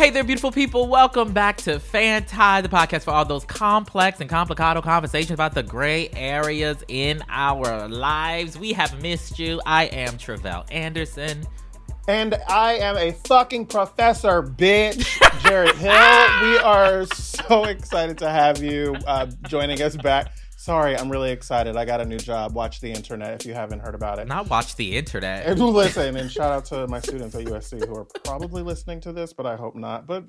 Hey there, beautiful people. Welcome back to Fanti, the podcast for all those complex and complicado conversations about the gray areas in our lives. We have missed you. I am Tre'vell Anderson. And I am a fucking professor, bitch. Jarrett Hill. We are so excited to have you uh, joining us back. Sorry, I'm really excited. I got a new job. Watch the internet if you haven't heard about it. Not watch the internet. And listen, and shout out to my students at USC who are probably listening to this, but I hope not. But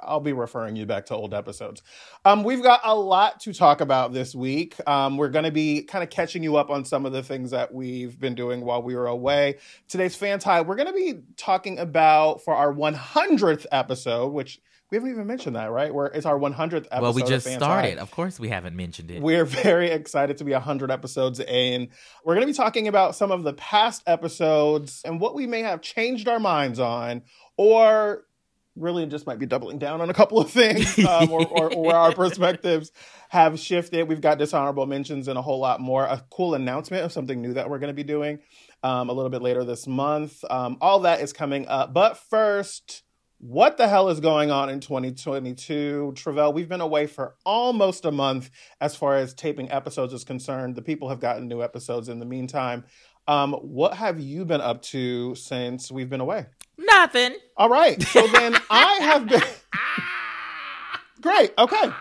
I'll be referring you back to old episodes. Um, we've got a lot to talk about this week. Um, we're going to be kind of catching you up on some of the things that we've been doing while we were away. Today's Fanti, we're going to be talking about for our 100th episode, which we haven't even mentioned that, right? Where it's our 100th episode. Well, we just of started. Of course, we haven't mentioned it. We're very excited to be 100 episodes in. We're going to be talking about some of the past episodes and what we may have changed our minds on, or really just might be doubling down on a couple of things, um, or, or, or, where our perspectives have shifted. We've got dishonorable mentions and a whole lot more. A cool announcement of something new that we're going to be doing um, a little bit later this month. Um, all that is coming up. But first, what the hell is going on in 2022? Tre'vell, we've been away for almost a month as far as taping episodes is concerned. The people have gotten new episodes in the meantime. Um, what have you been up to since we've been away? Nothing. All right. So then I have been. Great. Okay.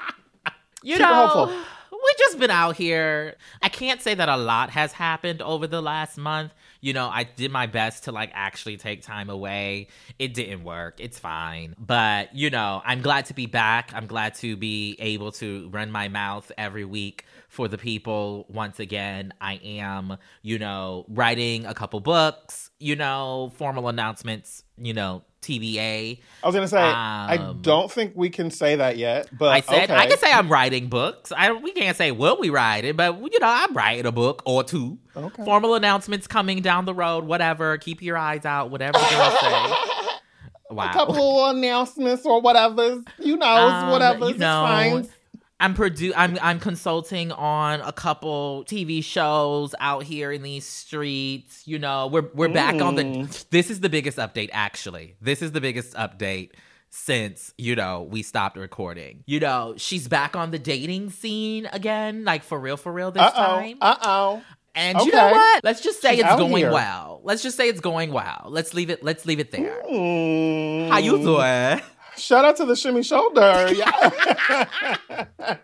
You Super know. Hopeful we've just been out here. I can't say that a lot has happened over the last month. You know, I did my best to like actually take time away. It didn't work. It's fine. But, you know, I'm glad to be back. I'm glad to be able to run my mouth every week for the people once again. I am, you know, writing a couple books, you know, formal announcements, you know, TBA. I was gonna say um, I don't think we can say that yet, but I said okay. I can say I'm writing books. I we can't say what we write it, but you know I'm writing a book or two. Okay. Formal announcements coming down the road. Whatever. Keep your eyes out. Whatever say. Wow. A couple of announcements or whatever. You know, um, whatever. You know, fine. I'm produ- I'm I'm consulting on a couple TV shows out here in these streets. You know, we're we're mm. back on the mm. This is the biggest update actually. This is the biggest update since, you know, we stopped recording. You know, she's back on the dating scene again, like for real for real this Uh-oh. time. Uh-oh. And okay. you know what? Let's just say she's it's going here. well. Let's just say it's going well. Let's leave it let's leave it there. Mm. How you doing? Shout out to the shimmy shoulder. Yeah.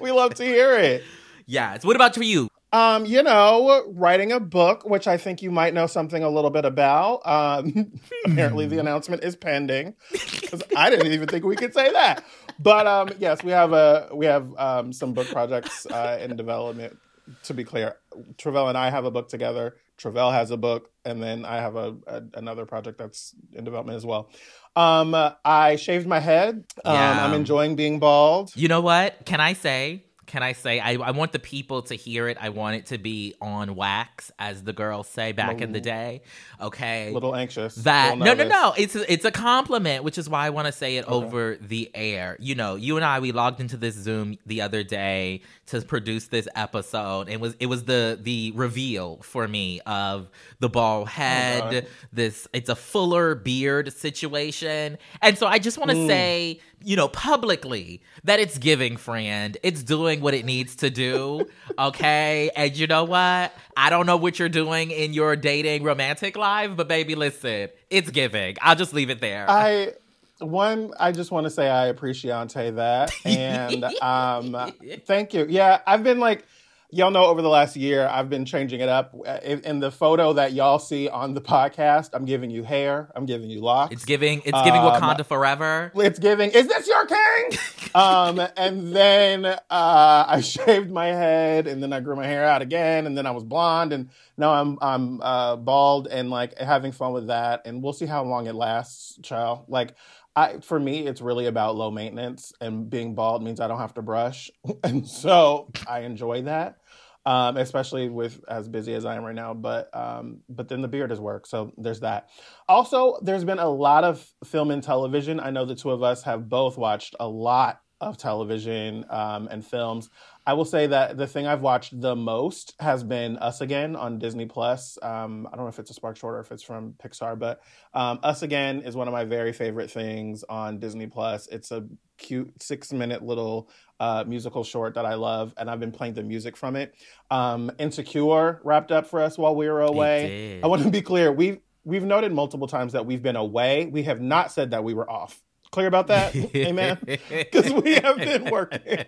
we love to hear it. Yes. What about for you? Um, you know, writing a book, which I think you might know something a little bit about. Um, apparently, the announcement is pending because I didn't even think we could say that. But um, yes, we have a we have um, some book projects uh, in development. To be clear, Tre'vell and I have a book together. Tre'vell has a book, and then I have a, a another project that's in development as well. Um, I shaved my head. Um, yeah. I'm enjoying being bald. You know what? Can I say? Can I say? I, I want the people to hear it. I want it to be on wax, as the girls say back in the day. Okay. A little anxious. That no, no, no. It's a, it's a compliment, which is why I want to say it okay. over the air. You know, you and I we logged into this Zoom the other day to produce this episode. It was it was the the reveal for me of the bald oh, head. Oh this it's a fuller beard situation, and so I just want to mm. say you know, publicly that it's giving, friend. It's doing what it needs to do. Okay. and you know what? I don't know what you're doing in your dating romantic life, but baby, listen, it's giving. I'll just leave it there. I one, I just want to say I appreciate that. And um thank you. Yeah, I've been like y'all know over the last year I've been changing it up. In, in, the photo that y'all see on the podcast, I'm giving you hair. I'm giving you locks. It's giving. It's giving um, Wakanda forever. It's giving. Is this your king? um, and then uh, I shaved my head, and then I grew my hair out again, and then I was blonde, and now I'm I'm uh, bald, and like having fun with that. And we'll see how long it lasts, child. Like. I, for me, it's really about low maintenance, and being bald means I don't have to brush, and so I enjoy that um, especially with as busy as I am right now. But um, but then the beard is work, so there's that. Also, there's been a lot of film and television. I know the two of us have both watched a lot of television um, and films. I will say that the thing I've watched the most has been Us Again on Disney Plus. Um, I don't know if it's a Spark Short or if it's from Pixar, but um, Us Again is one of my very favorite things on Disney Plus. It's a cute six minute little uh, musical short that I love, and I've been playing the music from it. Um, Insecure wrapped up for us while we were away. I want to be clear. We've we've noted multiple times that we've been away. We have not said that we were off. Clear about that, amen. Because we have been working.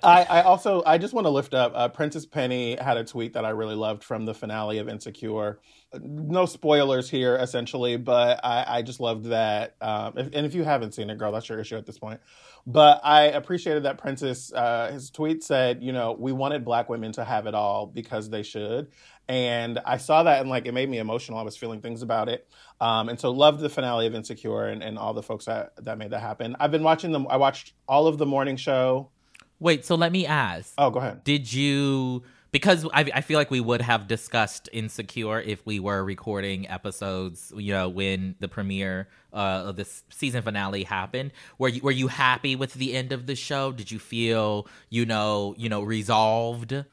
I, I, also I just want to lift up. Uh, Prentice Penny had a tweet that I really loved from the finale of Insecure. No spoilers here, essentially, but I, I just loved that. Um, if, and if you haven't seen it, girl, that's your issue at this point. But I appreciated that princess Uh, his tweet said, you know, we wanted black women to have it all because they should, and I saw that and like it made me emotional. I was feeling things about it. Um, and so loved the finale of Insecure and, and all the folks that, that made that happen. I've been watching them. I watched all of the morning show. Wait, so let me ask. Oh, go ahead. Did you because I, I feel like we would have discussed Insecure if we were recording episodes, you know, when the premiere uh, of this season finale happened. Were you were you happy with the end of the show? Did you feel, you know, you know, resolved?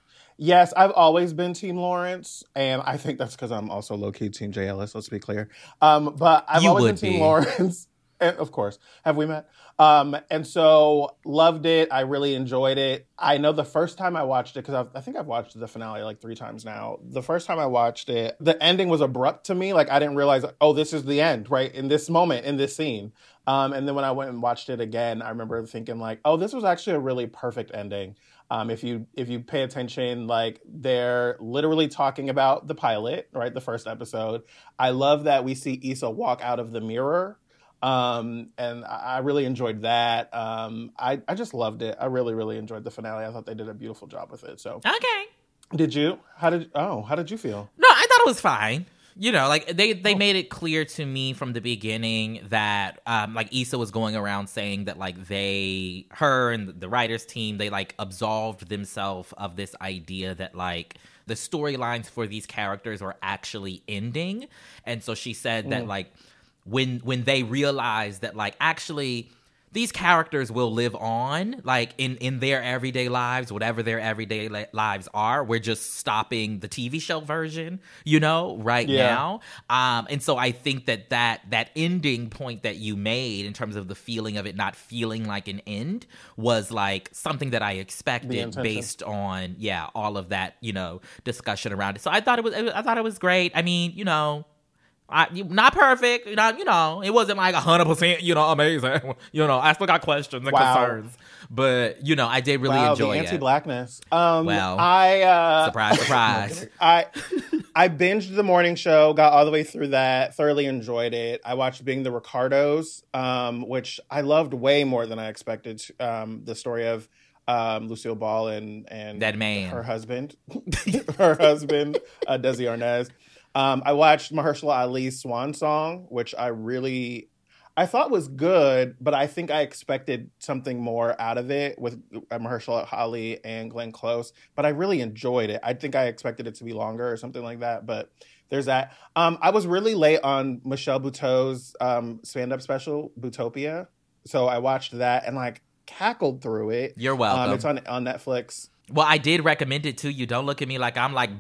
Yes, I've always been Team Lawrence, and I think that's because I'm also low key Team Jay Ellis. Let's be clear. Um, but I've you always been Team be. Lawrence. And of course, have we met? Um, and so loved it. I really enjoyed it. I know the first time I watched it because I think I've watched the finale like three times now. The first time I watched it, the ending was abrupt to me. Like I didn't realize, oh, this is the end, right? In this moment, in this scene. Um, and then when I went and watched it again, I remember thinking like, oh, this was actually a really perfect ending. Um, if you if you pay attention, like they're literally talking about the pilot, right? The first episode. I love that we see Issa walk out of the mirror. Um, and I really enjoyed that. Um, I, I just loved it. I really, really enjoyed the finale. I thought they did a beautiful job with it. So Okay. Did you? How did oh, how did you feel? No, I thought it was fine you know, like they they oh. made it clear to me from the beginning that um like Issa was going around saying that like they her and the writers team they like absolved themselves of this idea that like the storylines for these characters are actually ending. And so she said mm. that like when when they realized that like actually these characters will live on like in in their everyday lives whatever their everyday li- lives are. We're just stopping the tv show version you know right yeah. now. Um and so i think that that that ending point that you made in terms of the feeling of it not feeling like an end was like something that i expected based on yeah all of that you know discussion around it. So i thought it was i thought it was great. I mean you know I, not perfect, not you know, it wasn't like hundred percent, you know, amazing. you know, I still got questions and wow. concerns, but you know, I did really wow, enjoy the anti-blackness. Um, well, I uh, surprise, surprise. I I binged the morning show, got all the way through that, thoroughly enjoyed it. I watched Being the Ricardos, um, which I loved way more than I expected. Um, the story of um, Lucille Ball and and that man, her husband, her husband, uh, Desi Arnaz. Um, I watched Mahershala Ali's Swan Song, which I really I thought was good, but I think I expected something more out of it with uh, Mahershala Ali and Glenn Close. But I really enjoyed it. I think I expected it to be longer or something like that. But there's that. Um, I was really late on Michelle Buteau's um, stand-up special, Butopia, So I watched that and like cackled through it. You're welcome. Um, it's on on Netflix. Well, I did recommend it to you. Don't look at me like I'm like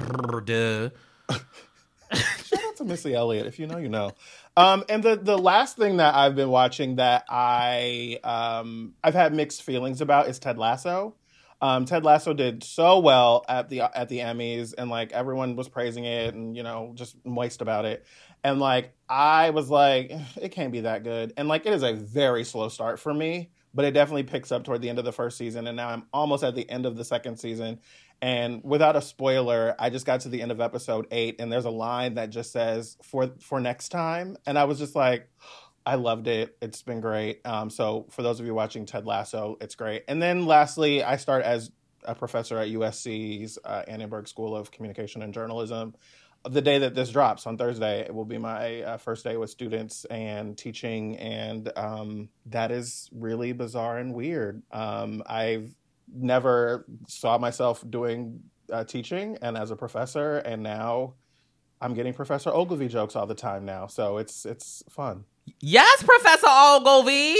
duh. Shout out to Missy Elliott. If you know, you know. Um, and the the last thing that I've been watching that I um, I've had mixed feelings about is Ted Lasso. Um, Ted Lasso did so well at the at the Emmys, and like everyone was praising it, and you know just moist about it. And like I was like, it can't be that good. And like it is a very slow start for me, but it definitely picks up toward the end of the first season, and now I'm almost at the end of the second season, and without a spoiler, I just got to the end of episode eight, and there's a line that just says "for for next time," and I was just like, I loved it. It's been great. Um, so for those of you watching Ted Lasso, it's great. And then lastly, I start as a professor at USC's uh, Annenberg School of Communication and Journalism. The day that this drops on Thursday, it will be my uh, first day with students and teaching, and um, that is really bizarre and weird. Um, I've never saw myself doing uh, teaching and as a professor, and now I'm getting Professor Ogilvy jokes all the time now. So it's it's fun. Yes, Professor Ogilvy.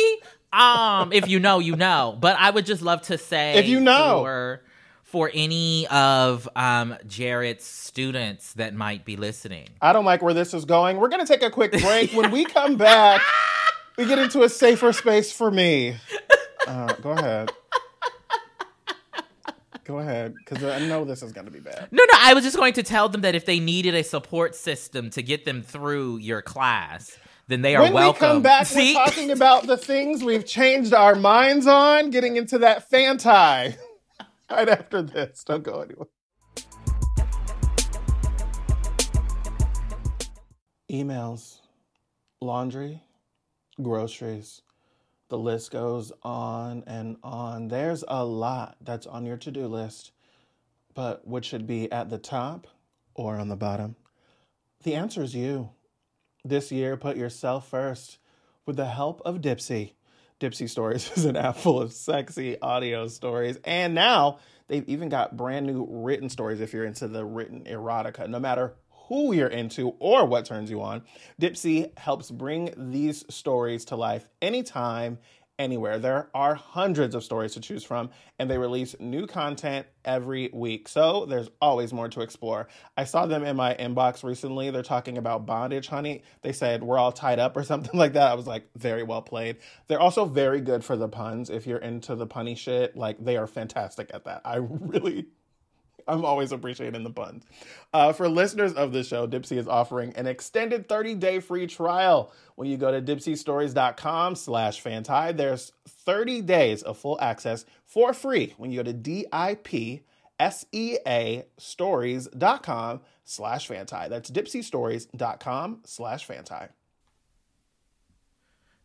Um, if you know, you know. But I would just love to say If you know. for, for any of um Jarrett's students that might be listening. I don't like where this is going. We're going to take a quick break. When we come back, we get into a safer space for me. Uh, go ahead. Go ahead, because I know this is going to be bad. No, no, I was just going to tell them that if they needed a support system to get them through your class, then they are When welcome. we come back, See? we're talking about the things we've changed our minds on, getting into that Fanti. right after this. Don't go anywhere. Emails, laundry, groceries. The list goes on and on. There's a lot that's on your to do list, but what should be at the top or on the bottom? The answer is you. This year, put yourself first with the help of Dipsea. Dipsea Stories is an app full of sexy audio stories. And now they've even got brand new written stories if you're into the written erotica. No matter who you're into or what turns you on, Dipsea helps bring these stories to life anytime, anywhere. There are hundreds of stories to choose from, and they release new content every week. So there's always more to explore. I saw them in my inbox recently. They're talking about bondage, honey. They said we're all tied up or something like that. I was like, very well played. They're also very good for the puns. If you're into the punny shit, like they are fantastic at that. I really I'm always appreciating the puns. Uh, for listeners of the show, Dipsea is offering an extended 30-day free trial. When you go to dipseastories.com slash fantie, there's 30 days of full access for free when you go to D-I-P-S-E-A stories.com slash fantie. That's dipseastories.com slash fantie.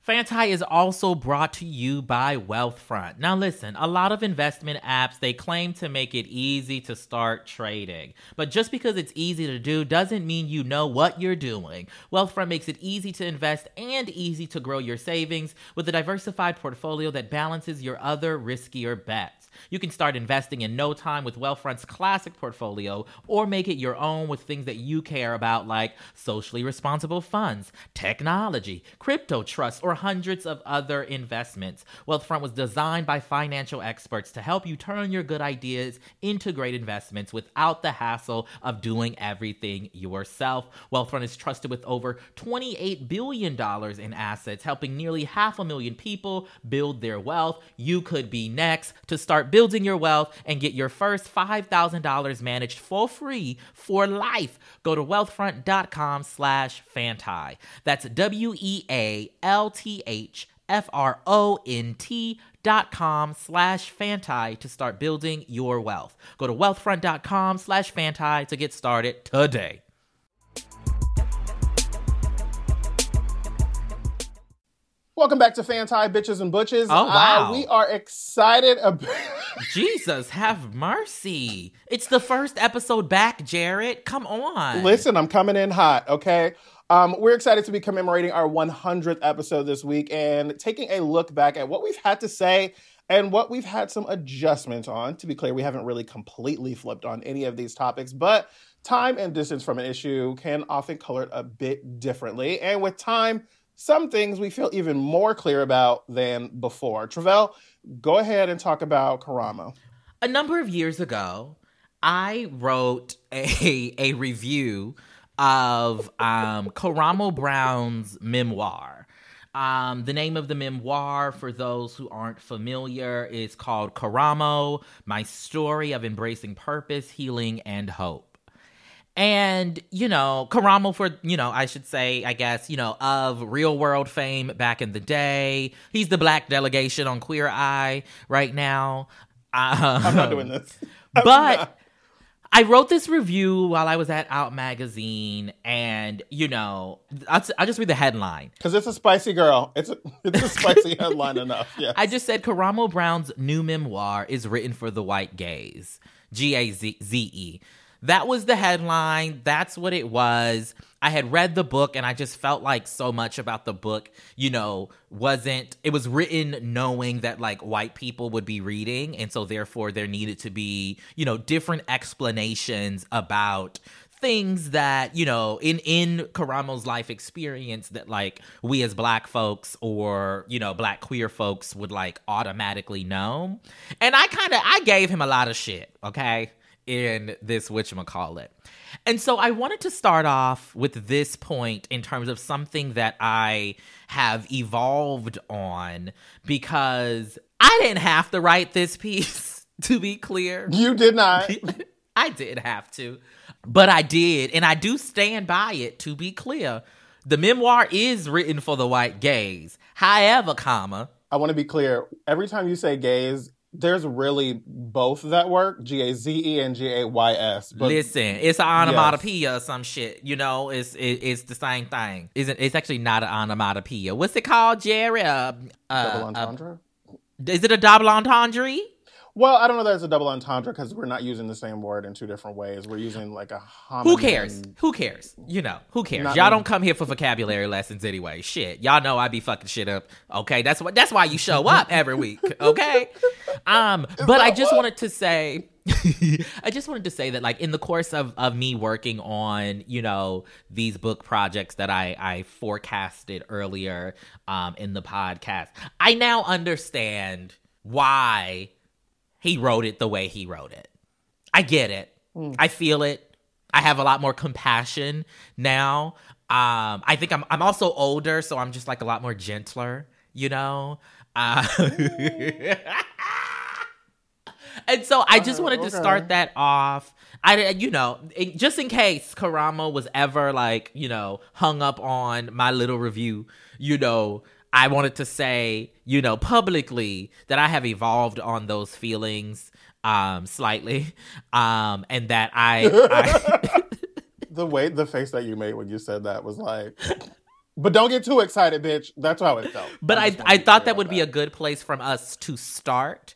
Fanti is also brought to you by Wealthfront. Now listen, a lot of investment apps they claim to make it easy to start trading. But just because it's easy to do doesn't mean you know what you're doing. Wealthfront makes it easy to invest and easy to grow your savings with a diversified portfolio that balances your other riskier bets. You can start investing in no time with Wealthfront's classic portfolio or make it your own with things that you care about like socially responsible funds, technology, crypto trusts, or hundreds of other investments. Wealthfront was designed by financial experts to help you turn your good ideas into great investments without the hassle of doing everything yourself. Wealthfront is trusted with over $28 billion in assets, helping nearly half a million people build their wealth. You could be next to start building your wealth and get your first $5,000 managed for free for life. Go to wealthfront.com slash fantie. That's W-E-A-L-T-H-F-R-O-N-T dot com slash fantie to start building your wealth. Go to wealthfront.com slash fantie to get started today. Welcome back to Fanti Bitches and Butches. Oh, wow. Uh, we are excited about... Jesus, have mercy. It's the first episode back, Jarrett. Come on. Listen, I'm coming in hot, okay? Um, we're excited to be commemorating our 100th episode this week and taking a look back at what we've had to say and what we've had some adjustments on. To be clear, we haven't really completely flipped on any of these topics, but time and distance from an issue can often color it a bit differently. And with time, some things we feel even more clear about than before. Tre'vell, go ahead and talk about Karamo. a number of years ago, I wrote a a review of um, Karamo Brown's memoir. Um, the name of the memoir, for those who aren't familiar, is called Karamo: My Story of Embracing Purpose, Healing, and Hope. And, you know, Karamo for, you know, I should say, I guess, you know, of real world fame back in the day. He's the black delegation on Queer Eye right now. I'm not doing this. I'm but not. I wrote this review while I was at Out Magazine, and you know, I'll, I'll just read the headline. Because it's a spicy girl. It's a, it's a spicy headline enough. Yeah. I just said Karamo Brown's new memoir is written for the white gaze. G A Z Z E. That was the headline. That's what it was. I had read the book and I just felt like so much about the book, you know, wasn't, it was written knowing that like white people would be reading. And so therefore there needed to be, you know, different explanations about things that you know in in Karamo's life experience that like we as black folks or you know black queer folks would like automatically know and i kind of i gave him a lot of shit okay in this whatchamacallit and so i wanted to start off with this point in terms of something that i have evolved on because i didn't have to write this piece to be clear You did not. I did have to, but I did, and I do stand by it. To be clear, the memoir is written for the white gaze. However, comma, I want to be clear. Every time you say gays, there's really both that work G A Z E and G A Y S. But listen, it's an onomatopoeia or some shit. You know, it's it, it's the same thing. Isn't it's actually not an onomatopoeia? What's it called, Jerry? Uh, uh, double uh, entendre? is it a double entendre? Well, I don't know that it's a double entendre because we're not using the same word in two different ways. We're using like a homonym. Who cares? Who cares? You know, who cares? Not y'all don't come here for vocabulary lessons anyway. Shit. Y'all know I be fucking shit up. Okay? That's what that's why you show up every week. Okay? Um, but I just wanted to say I just wanted to say that like in the course of of me working on, you know, these book projects that I I forecasted earlier um in the podcast, I now understand why he wrote it the way he wrote it. I get it. I feel it. I have a lot more compassion now. Um, I think I'm I'm also older, so I'm just like a lot more gentler, you know. Uh, and so I just Uh, wanted to start that off. I, you know, in- just in case Karamo was ever like, you know, hung up on my little review, you know, I wanted to say, you know, publicly that I have evolved on those feelings um slightly um and that I, I The way the face that you made when you said that was like, but don't get too excited, bitch. That's how it felt. but I, wanted I thought that would be a good place from us to start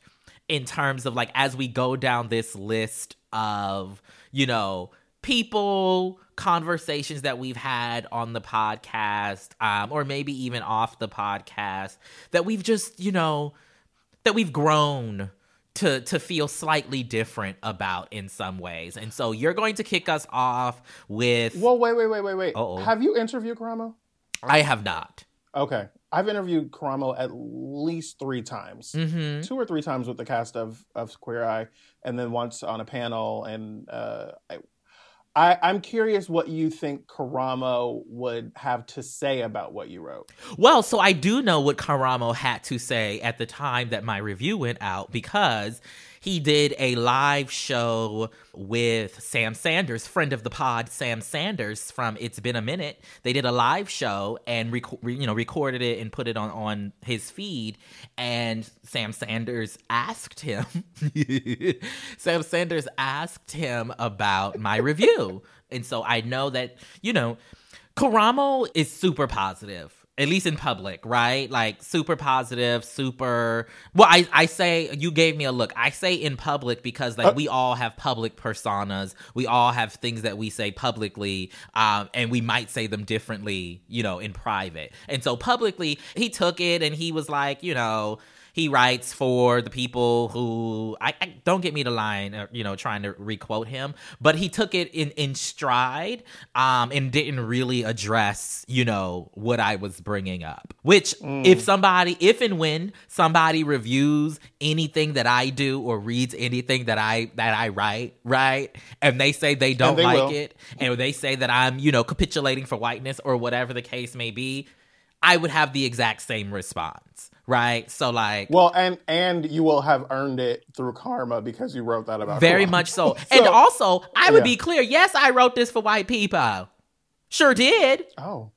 in terms of like as we go down this list of you know people conversations that we've had on the podcast um, or maybe even off the podcast that we've just you know that we've grown to to feel slightly different about in some ways and so you're going to kick us off with Well, wait, wait, wait, wait, wait. Uh-oh. Have you interviewed Karamo? i have not Okay. I've interviewed Karamo at least three times. mm-hmm Two or three times with the cast of, of Queer Eye, and then once on a panel. And uh, I, I, I'm curious what you think Karamo would have to say about what you wrote. Well, so I do know what Karamo had to say at the time that my review went out because he did a live show with Sam Sanders, friend of the pod, Sam Sanders from It's Been a Minute. They did a live show and rec- re- you know recorded it and put it on on his feed. And Sam Sanders asked him, Sam Sanders asked him about my review, and so I know that you know Karamo is super positive, at least in public, right? Like super positive, super. Well, I I say you gave me a look. I say in public because like Uh- we all have public personas. We all have things that we say publicly, um, and we might say them differently, you know, in private. And so publicly, he took it and he was like, you know. He writes for the people who I, I don't get me to line, uh, you know, trying to requote him, but he took it in in stride, um, and didn't really address, you know, what I was bringing up. Which, if somebody, if and when somebody reviews anything that I do or reads anything that I that I write, right, and they say they don't they like will. it, and they say that I'm, you know, capitulating for whiteness or whatever the case may be, I would have the exact same response, right? So like Well, and and you will have earned it through karma because you wrote that about very much so. And also, I would Yeah. be clear, yes, I wrote this for white people. Sure did. Oh,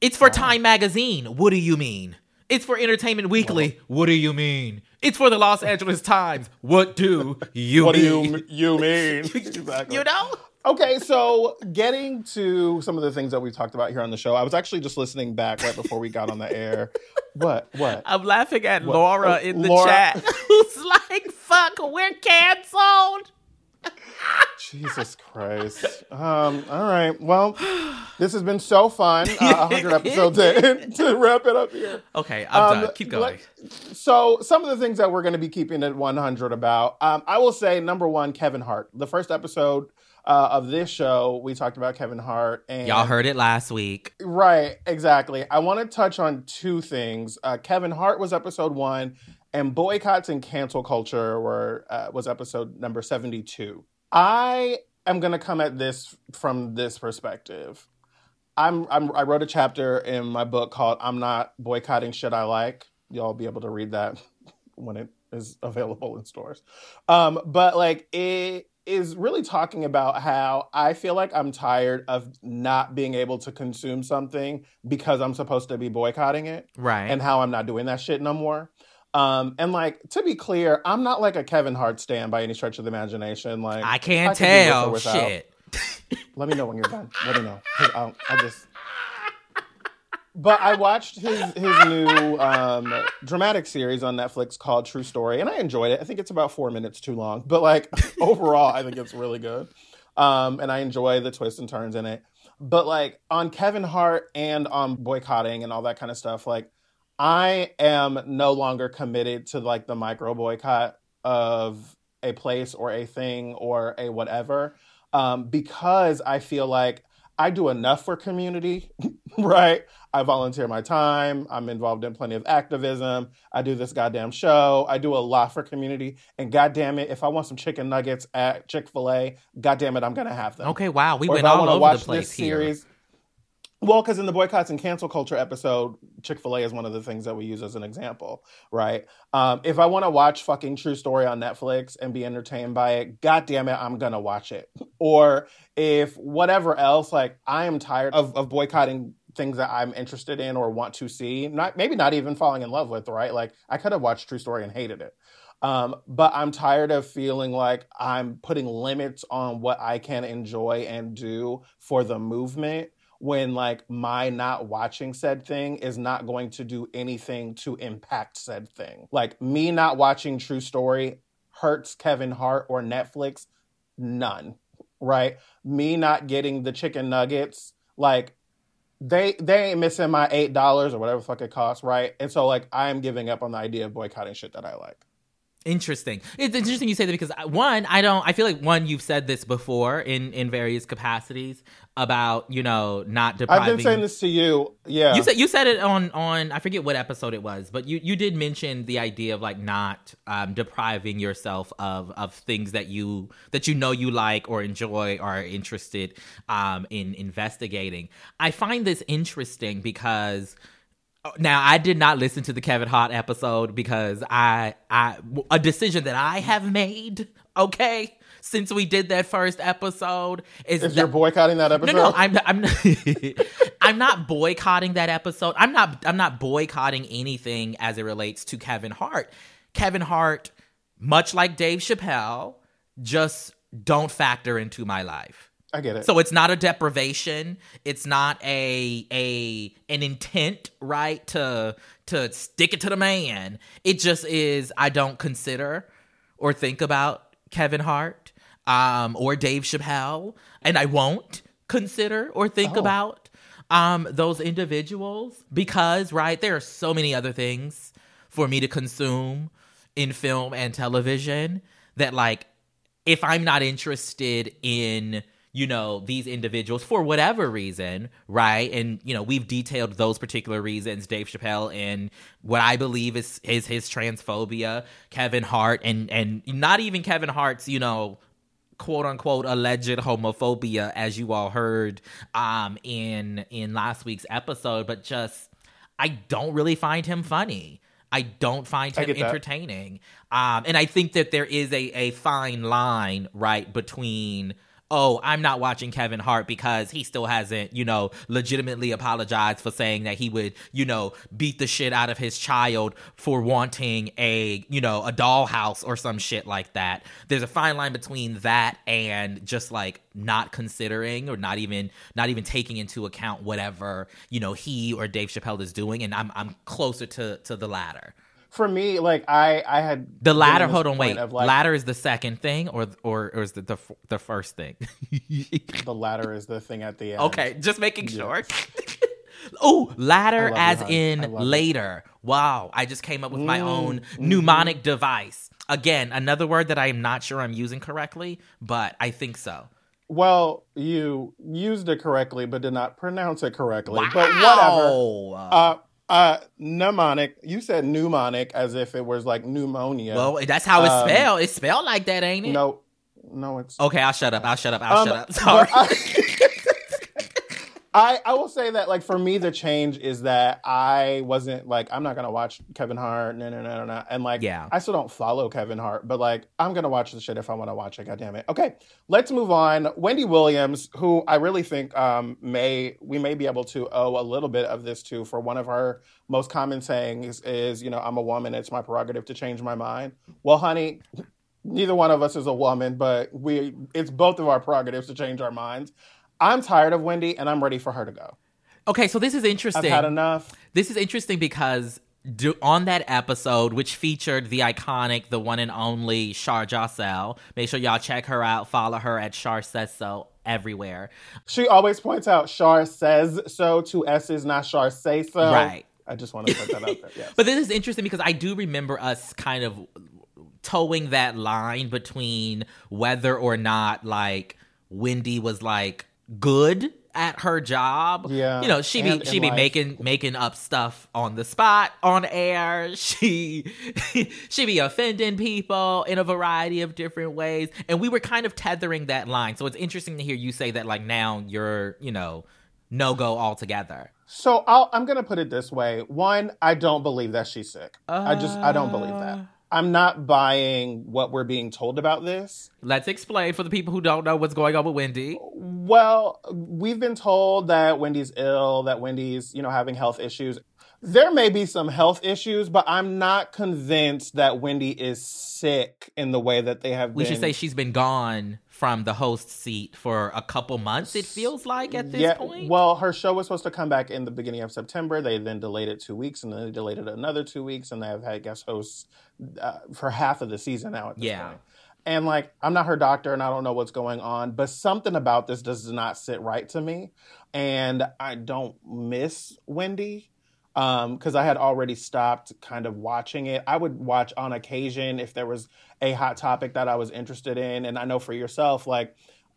It's for Time magazine. What do you mean? It's for Entertainment Weekly. what do you mean? It's for the Los Angeles Times. What do you what do you you mean? exactly. you know? Okay, so getting to some of the things that we've talked about here on the show, I was actually just listening back right before we got on the air. What? What? I'm laughing at What? Laura Oh, in the Laura. chat who's like, fuck, we're canceled. Jesus Christ. Um, all right. Well, this has been so fun. Uh, 100 episodes in to wrap it up here. Okay, I'm Um, done. Keep going. So, some of the things that we're going to be keeping at 100 about, um, I will say number one, Kevin Hart. The first episode uh, of this show, we talked about Kevin Hart. And Y'all heard it last week. Right, exactly. I want to touch on two things. Uh, Kevin Hart was episode one, and boycotts and cancel culture were uh, was episode number seventy two. I am going to come at this from this perspective. I'm, I'm I wrote a chapter in my book called "I'm Not Boycotting Shit I Like." Y'all be able to read that when it is available in stores. Um, but like it is really talking about how I feel like I'm tired of not being able to consume something because I'm supposed to be boycotting it. Right. And how I'm not doing that shit no more. Um, and like to be clear, I'm not like a Kevin Hart stand by any stretch of the imagination. Like I can't I tell. Shit. Let me know when you're done. Let me know. I, I just but I watched his his new um, dramatic series on Netflix called True Story, and I enjoyed it. I think it's about four minutes too long, but like overall, I think it's really good. Um, and I enjoy the twists and turns in it. But like on Kevin Hart and on boycotting and all that kind of stuff, like I am no longer committed to like the micro boycott of a place or a thing or a whatever, um, because I feel like I do enough for community, right? I volunteer my time. I'm involved in plenty of activism. I do this goddamn show. I do a lot for community. And goddamn it, if I want some chicken nuggets at Chick Fil A, goddamn it, I'm gonna have them. Okay, wow, we or went all over the place here. Series, well, because in the boycotts and cancel culture episode, Chick fil A is one of the things that we use as an example, right? Um, if I want to watch fucking True Story on Netflix and be entertained by it, god damn it, I'm going to watch it. Or if whatever else, like I am tired of, of boycotting things that I'm interested in or want to see, not maybe not even falling in love with, right? Like I could have watched True Story and hated it. Um, but I'm tired of feeling like I'm putting limits on what I can enjoy and do for the movement when like my not watching said thing is not going to do anything to impact said thing. Like me not watching True Story hurts Kevin Hart or Netflix none, right? Me not getting the chicken nuggets like they they ain't missing my eight dollars or whatever fuck it costs, right? And so like I am giving up on the idea of boycotting shit that I like. Interesting. It's interesting you say that because uh, one, I don't. I feel like one, you've said this before in in various capacities about you know not depriving. I've been saying this to you. Yeah, you said you said it on on I forget what episode it was, but you you did mention the idea of like not um, depriving yourself of of things that you that you know you like or enjoy or are interested um, in investigating. I find this interesting because now I did not listen to the Kevin Hart episode because I I a decision that I have made, okay? Since we did that first episode, is, is that, you're boycotting that episode? No, no, I'm I'm I'm not boycotting that episode. I'm not I'm not boycotting anything as it relates to Kevin Hart. Kevin Hart, much like Dave Chappelle, just don't factor into my life. I get it. So it's not a deprivation. It's not a a an intent, right? To to stick it to the man. It just is. I don't consider or think about Kevin Hart, um, or Dave Chappelle, and I won't consider or think oh. about um those individuals because right there are so many other things for me to consume in film and television that like if I'm not interested in you know, these individuals for whatever reason, right? And you know, we've detailed those particular reasons. Dave Chappelle and what I believe is is his transphobia, Kevin Hart, and and not even Kevin Hart's, you know, quote unquote alleged homophobia, as you all heard um in in last week's episode, but just I don't really find him funny. I don't find him entertaining. Um, and I think that there is a, a fine line, right, between oh, I'm not watching Kevin Hart because he still hasn't, you know, legitimately apologized for saying that he would, you know, beat the shit out of his child for wanting a, you know, a dollhouse or some shit like that. There's a fine line between that and just like not considering or not even not even taking into account whatever, you know, he or Dave Chappelle is doing and I'm I'm closer to to the latter for me, like I, I had the ladder. Hold on, wait. Like, ladder is the second thing, or or, or is the, the the first thing? the ladder is the thing at the end. Okay, just making sure. oh, ladder as in later. It. Wow, I just came up with my mm, own mm-hmm. mnemonic device. Again, another word that I am not sure I'm using correctly, but I think so. Well, you used it correctly, but did not pronounce it correctly. Wow. But whatever. Uh, uh, mnemonic. You said mnemonic as if it was like pneumonia. well, that's how it's um, spelled. It's spelled like that, ain't it? no, no, it's. Okay, I'll shut up. I'll shut up. I'll Um, shut up. Sorry. I, I I will say that like for me the change is that I wasn't like I'm not gonna watch Kevin Hart no no no no no and like Yeah. I still don't follow Kevin Hart but like I'm gonna watch the shit if I want to watch it. God damn it. Okay, let's move on. Wendy Williams, who I really think um may we may be able to owe a little bit of this to for one of her most common sayings is you know I'm a woman. It's my prerogative to change my mind. Well, honey. Neither one of us is a woman, but we it's both of our prerogatives to change our minds. I'm tired of Wendy and I'm ready for her to go. okay, so this is I've interesting. had enough. This is interesting because do, on that episode, which featured the iconic, the one and only Shar Jossell, make sure y'all check her out. Follow her at Char Says So everywhere. She always points out Shar says so, two S's, not Shar say so. Right. I just want to put that out there. Yes. But this is interesting because I do remember us kind of towing that line between whether or not like Wendy was like good at her job. Yeah, You know, she and be she be life. making making up stuff on the spot on air. She she be offending people in a variety of different ways. And we were kind of tethering that line. So it's interesting to hear you say that like now you're, you know, no go altogether. so I'll, I'm going to put it this way. One, I don't believe that she's sick. I just, I don't believe that. Uh, I'm not buying what we're being told about this. Let's explain for the people who don't know what's going on with Wendy. Well, we've been told that Wendy's ill, that Wendy's, you know, having health issues. There may be some health issues, but I'm not convinced that Wendy is sick in the way that they have We been. should say she's been gone from the host seat for a couple months, it feels like at this yeah, point. Well, her show was supposed to come back in the beginning of September. They then delayed it two weeks, and then they delayed it another two weeks, and they have had guest hosts uh, for half of the season now at this Yeah. point. And like, I'm not her doctor, and I don't know what's going on, but something about this does not sit right to me, and I don't miss Wendy because I had already stopped kind of watching it. I would watch on occasion if there was a hot topic that I was interested in, and I know for yourself, like.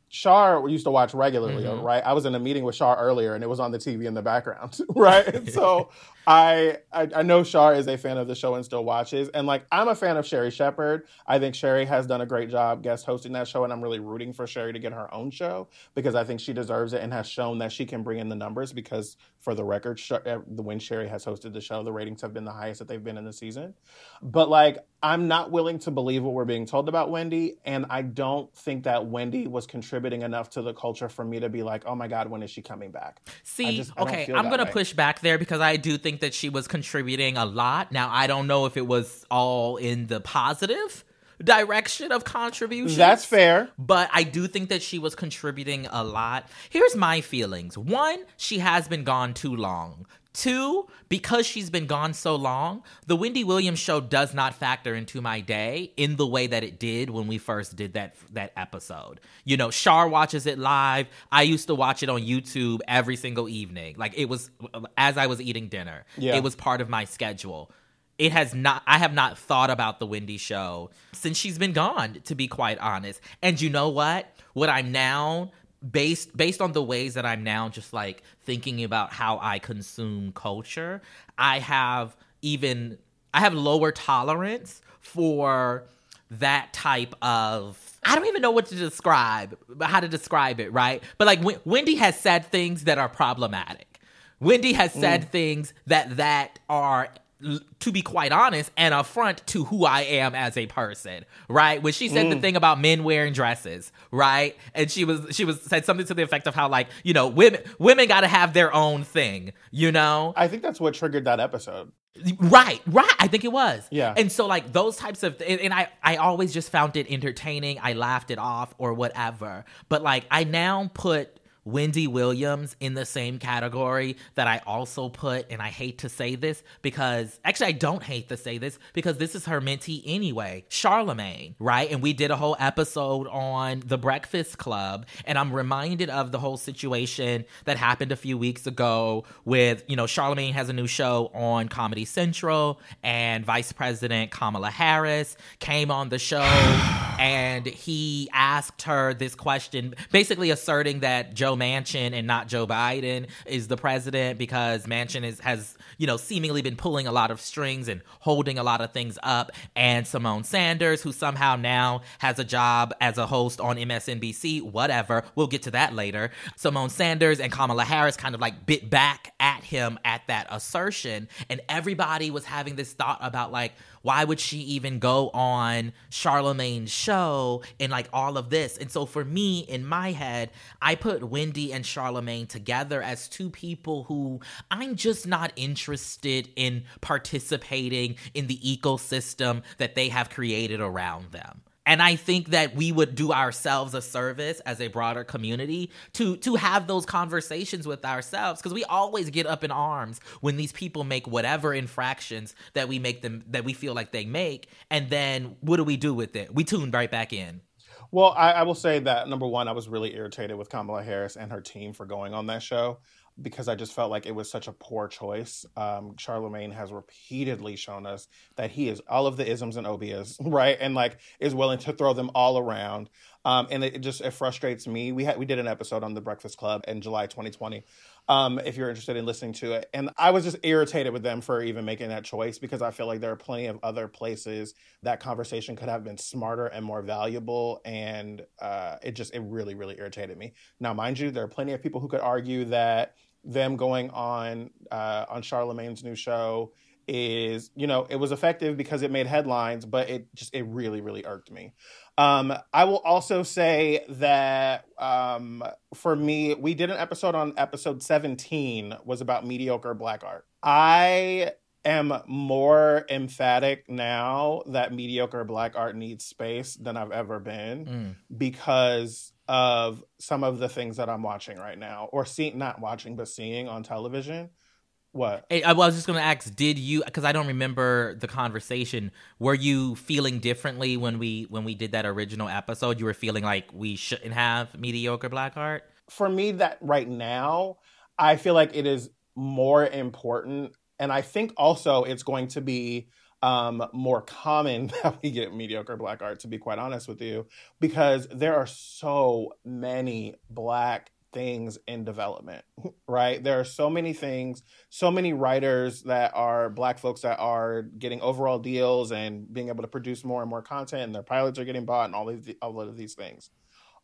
Shar used to watch regularly, Mhm. right? I was in a meeting with Shar earlier, and it was on the TV in the background, right? So I, I I know Shar is a fan of the show and still watches, and like I'm a fan of Sherri Shepherd. I think Sherri has done a great job guest hosting that show, and I'm really rooting for Sherri to get her own show because I think she deserves it and has shown that she can bring in the numbers. Because for the record, eh, the when Sherri has hosted the show, the ratings have been the highest that they've been in the season. But like I'm not willing to believe what we're being told about Wendy, and I don't think that Wendy was contributing enough to the culture for me to be like, oh my god, when is she coming back? See, just- I okay, I'm gonna way. push back there because I do think that she was contributing a lot. Now, I don't know if it was all in the positive direction of contribution. That's fair. But I do think that she was contributing a lot. Here's my feelings. One, she has been gone too long. Two, because she's been gone so long, the Wendy Williams show does not factor into my day in the way that it did when we first did that that episode. You know, Shar watches it live. I used to watch it on YouTube every single evening. Like it was as I was eating dinner. Yeah. It was part of my schedule it has not i have not thought about the wendy show since she's been gone to be quite honest and you know what what i'm now based based on the ways that i'm now just like thinking about how i consume culture i have even i have lower tolerance for that type of I don't even know what to describe, how to describe it, right? But like Wen- Wendy has said things that are problematic. Wendy has said mm. things that that are to be quite honest, an affront to who I am as a person, right? When she said the mm. thing about men wearing dresses, right? And she was she was said something to the effect of how like, you know, women women gotta have their own thing, you know? I think that's what triggered that episode. Right, right. I think it was. Yeah. And so like those types of and I I always just found it entertaining. I laughed it off or whatever. But like I now put Wendy Williams in the same category that I also put, and I hate to say this because actually I don't hate to say this because this is her mentee anyway, Charlemagne, right? And we did a whole episode on the Breakfast Club, and I'm reminded of the whole situation that happened a few weeks ago with, you know, Charlemagne has a new show on Comedy Central, and Vice President Kamala Harris came on the show and he asked her this question, basically asserting that Joe Manchin and not Joe Biden is the president because Manchin is, has, you know, seemingly been pulling a lot of strings and holding a lot of things up. And Symone Sanders, who somehow now has a job as a host on MSNBC, whatever, we'll get to that later. Symone Sanders and Kamala Harris kind of like bit back at him at that assertion. And everybody was having this thought about like, why would she even go on Charlemagne's show and like all of this? And so for me, in my head, I put Wendy and Charlemagne together as two people who I'm just not interested in participating in the ecosystem that they have created around them and i think that we would do ourselves a service as a broader community to to have those conversations with ourselves because we always get up in arms when these people make whatever infractions that we make them that we feel like they make and then what do we do with it? We tune right back in. Well I, I will say that number one i was really irritated with kamala harris and her team for going on that show because I just felt like it was such a poor choice. Um, Charlemagne has repeatedly shown us that he is all of the isms and obias, right? And like is willing to throw them all around. Um, and it, it, just it frustrates me. We had we did an episode on the Breakfast Club in July 2020. Um, if you're interested in listening to it, and I was just irritated with them for even making that choice because I feel like there are plenty of other places that conversation could have been smarter and more valuable, and uh, it just it really really irritated me. Now, mind you, there are plenty of people who could argue that them going on uh, on Charlemagne's new show is you know it was effective because it made headlines but it just it really really irked me um i will also say that um for me we did an episode on episode 17 was about mediocre black art i am more emphatic now that mediocre black art needs space than i've ever been mm. because of some of the things that I'm watching right now, or seeing, not watching, but seeing on television. What? Hey, I was just going to ask, did you? Because I don't remember the conversation. Were you feeling differently when we when we did that original episode? You were feeling like we shouldn't have mediocre black art. For me, that right now, I feel like it is more important, and I think also it's going to be um, more common that we get mediocre black art, to be quite honest with you, because there are so many black things in development, right? There are so many things, so many writers that are black folks that are getting overall deals and being able to produce more and more content, and their pilots are getting bought, and all of, the, all of these things.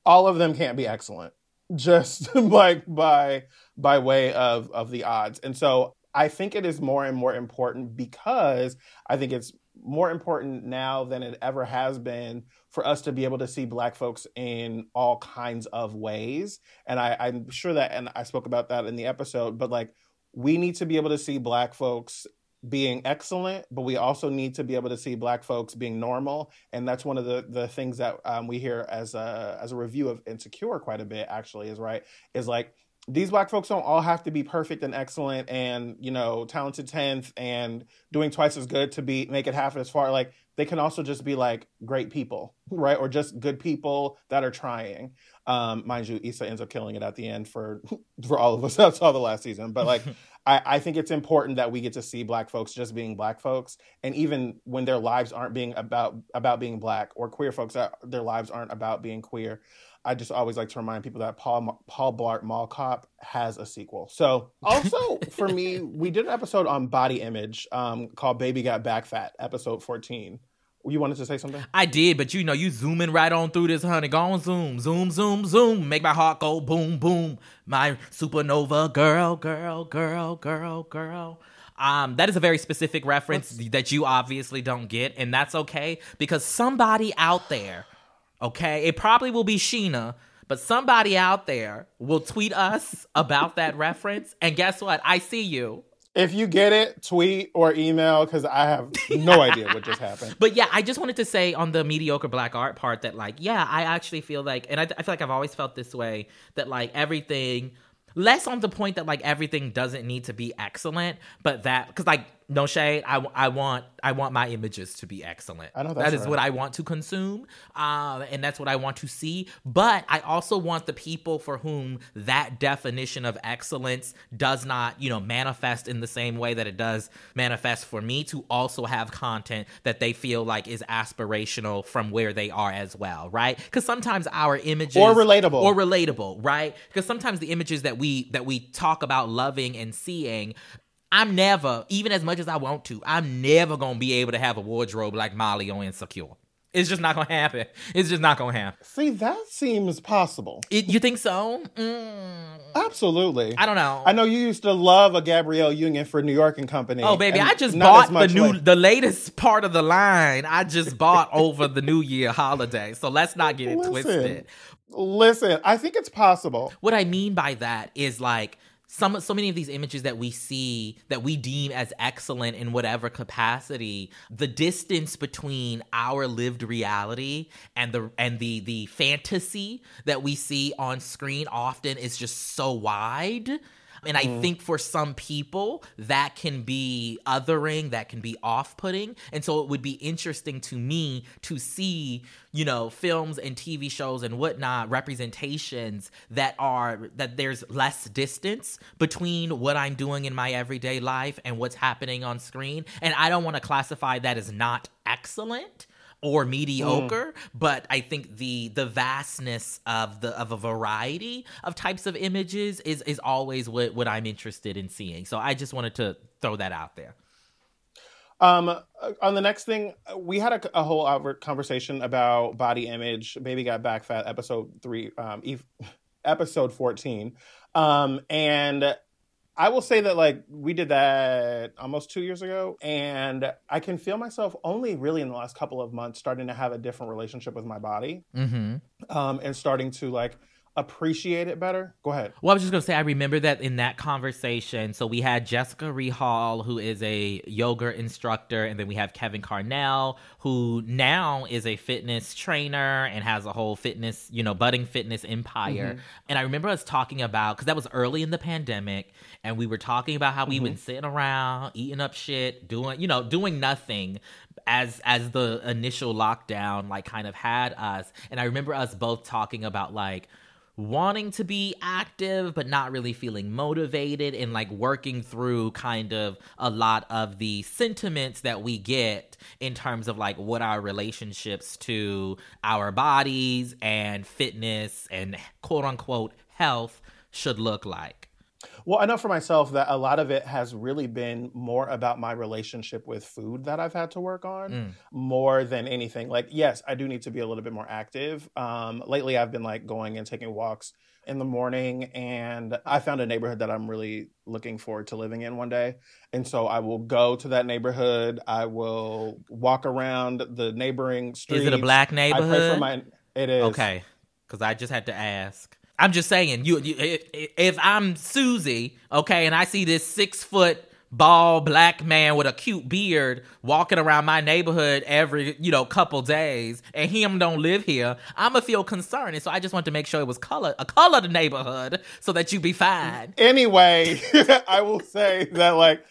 All of them can't be excellent, just like by by way of of the odds. And so I think it is more and more important because I think it's more important now than it ever has been for us to be able to see black folks in all kinds of ways. And I, I'm sure that, and I spoke about that in the episode, but like we need to be able to see black folks being excellent, but we also need to be able to see black folks being normal. And that's one of the, the things that um, we hear as a, as a review of Insecure quite a bit actually is right, is like, these black folks don't all have to be perfect and excellent and you know talented 10th and doing twice as good to be make it half as far. Like they can also just be like great people right? Or just good people that are trying. Um mind you Issa ends up killing it at the end for for all of us. That saw the last season. But like I, I think it's important that we get to see black folks just being black folks. And even when their lives aren't being about about being black or queer folks that their lives aren't about being queer I just always like to remind people that Paul Paul Blart Mall Cop has a sequel. So also for me, we did an episode on body image um, called "Baby Got Back Fat," episode fourteen. You wanted to say something? I did, but you know, you zooming right on through this, honey. Go on, zoom, zoom, zoom, zoom. Make my heart go boom, boom. My supernova girl, girl, girl, girl, girl. Um, that is a very specific reference What's... that you obviously don't get, and that's okay because somebody out there Okay. It probably will be Sheena, but somebody out there will tweet us about that reference. And guess what? I see you. If you get it, tweet or email because I have no idea what just happened. But yeah, I just wanted to say on the mediocre black art part that, like, yeah, I actually feel like, and I, I feel like I've always felt this way that, like, everything, less on the point that, like, everything doesn't need to be excellent, but that, because, like, no shade. I, I want I want my images to be excellent. I know that is right. what I want to consume, um, and that's what I want to see. But I also want the people for whom that definition of excellence does not, you know, manifest in the same way that it does manifest for me to also have content that they feel like is aspirational from where they are as well, right? Because sometimes our images or relatable or relatable, right? Because sometimes the images that we that we talk about loving and seeing I'm never, even as much as I want to, I'm never gonna be able to have a wardrobe like Molly on Insecure. It's just not gonna happen. It's just not gonna happen. See, that seems possible. It, you think so? Mm. Absolutely. I don't know. I know you used to love a Gabrielle Union for New York and Company. Oh baby, I just bought the new, like- the latest part of the line. I just bought over the New Year holiday. So let's not get it listen, twisted. Listen, I think it's possible. What I mean by that is like some so many of these images that we see that we deem as excellent in whatever capacity the distance between our lived reality and the and the the fantasy that we see on screen often is just so wide and I mm. think for some people that can be othering, that can be off putting. And so it would be interesting to me to see, you know, films and TV shows and whatnot, representations that are, that there's less distance between what I'm doing in my everyday life and what's happening on screen. And I don't want to classify that as not excellent or mediocre, mm. but I think the the vastness of the of a variety of types of images is is always what what I'm interested in seeing. So I just wanted to throw that out there. Um, uh, on the next thing, we had a, a whole conversation about body image. Baby got back fat, episode three, um, episode fourteen, um, and I will say that like we did that almost two years ago, and I can feel myself only really in the last couple of months starting to have a different relationship with my body, mm-hmm. um, and starting to like appreciate it better. Go ahead. Well, I was just gonna say I remember that in that conversation. So we had Jessica Rehall, who is a yoga instructor, and then we have Kevin Carnell, who now is a fitness trainer and has a whole fitness, you know, budding fitness empire. Mm-hmm. And I remember us talking about because that was early in the pandemic, and we were talking about how mm-hmm. we've been sitting around eating up shit, doing, you know, doing nothing as as the initial lockdown like kind of had us. And I remember us both talking about like wanting to be active but not really feeling motivated and like working through kind of a lot of the sentiments that we get in terms of like what our relationships to our bodies and fitness and quote unquote health should look like. Well, I know for myself that a lot of it has really been more about my relationship with food that I've had to work on mm. more than anything. Like, yes, I do need to be a little bit more active. Um, lately, I've been like going and taking walks in the morning, and I found a neighborhood that I'm really looking forward to living in one day. And so I will go to that neighborhood. I will walk around the neighboring street. Is it a black neighborhood? I pray for my. It is okay. Because I just had to ask. I'm just saying, you, you if I'm Susie, okay, and I see this six foot bald black man with a cute beard walking around my neighborhood every you know couple days and him don't live here i'ma feel concerned. And so i just want to make sure it was color a colored neighborhood so that you be fine. Anyway i will say that like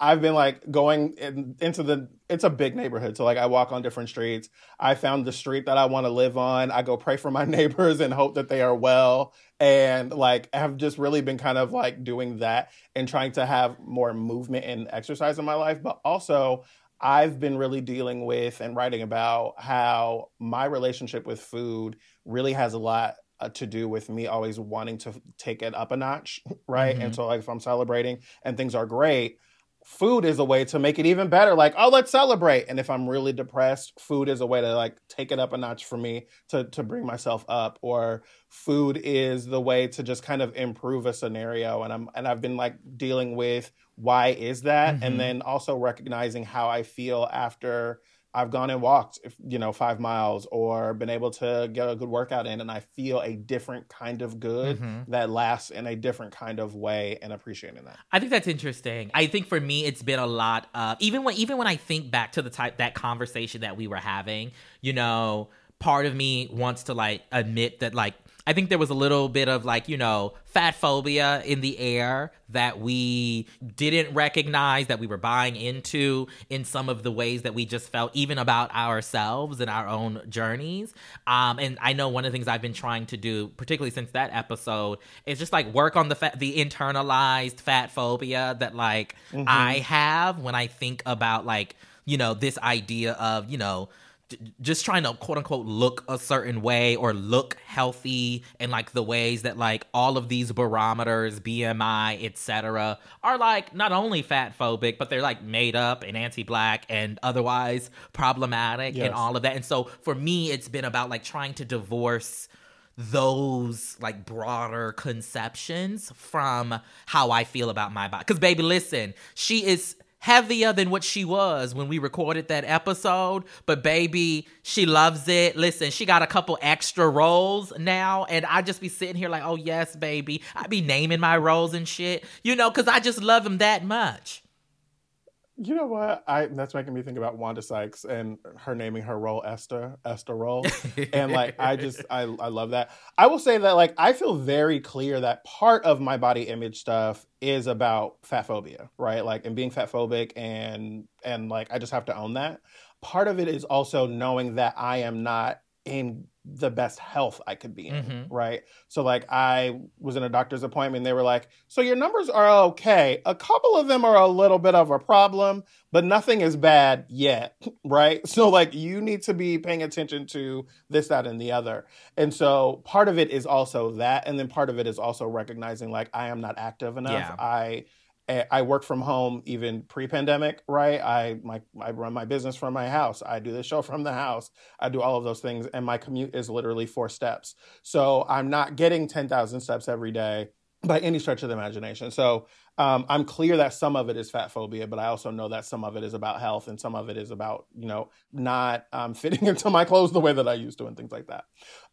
I've been like going in, into the it's a big neighborhood. So like I walk on different streets. I found the street that I want to live on. I go pray for my neighbors and hope that they are well. And like have just really been kind of like doing that and trying to have more movement and exercise in my life. But also I've been really dealing with and writing about how my relationship with food really has a lot uh, to do with me always wanting to take it up a notch, right? Mm-hmm. And so like if I'm celebrating and things are great, food is a way to make it even better. Like oh let's celebrate. And if i'm really depressed food is a way to like take it up a notch for me to to bring myself up. Or food is the way to just kind of improve a scenario. And i'm and i've been like dealing with why is that? Mm-hmm. and then also recognizing how i feel after I've gone and walked, you know, five miles or been able to get a good workout in, and I feel a different kind of good mm-hmm. that lasts in a different kind of way, and appreciating that. I think that's interesting. I think for me, it's been a lot of even when even when I think back to the type that conversation that we were having, you know, part of me wants to like admit that like I think there was a little bit of like, you know, fat phobia in the air that we didn't recognize that we were buying into in some of the ways that we just felt even about ourselves and our own journeys. Um, and I know one of the things I've been trying to do, particularly since that episode, is just like work on the fa- the internalized fat phobia that like mm-hmm. I have when I think about like, you know, this idea of, you know, just trying to quote unquote look a certain way or look healthy and like the ways that like all of these barometers bmi etc are like not only fat phobic but they're like made up and anti-black and otherwise problematic yes. and all of that and so for me it's been about like trying to divorce those like broader conceptions from how I feel about my body. Because, baby, listen, she is heavier than what she was when we recorded that episode. But baby, she loves it. Listen, she got a couple extra rolls now, and I just be sitting here like, oh yes, baby. I be naming my rolls and shit, you know, because I just love them that much. You know what? I that's making me think about Wanda Sykes and her naming her roll Esther, Esther roll. and like I just I I love that. I will say that like I feel very clear that part of my body image stuff is about fat phobia, right? Like and being fat phobic and and like I just have to own that. Part of it is also knowing that I am not in the best health I could be in, mm-hmm. right? So like I was in a doctor's appointment, they were like, "So your numbers are okay. A couple of them are a little bit of a problem, but nothing is bad yet, right? So like you need to be paying attention to this that and the other." And so part of it is also that and then part of it is also recognizing like I am not active enough. Yeah. I I work from home even pre-pandemic, right? I my I run my business from my house. I do the show from the house. I do all of those things, and my commute is literally four steps. So I'm not getting ten thousand steps every day by any stretch of the imagination. So um, I'm clear that some of it is fat phobia, but I also know that some of it is about health, and some of it is about you know not um, fitting into my clothes the way that I used to, and things like that.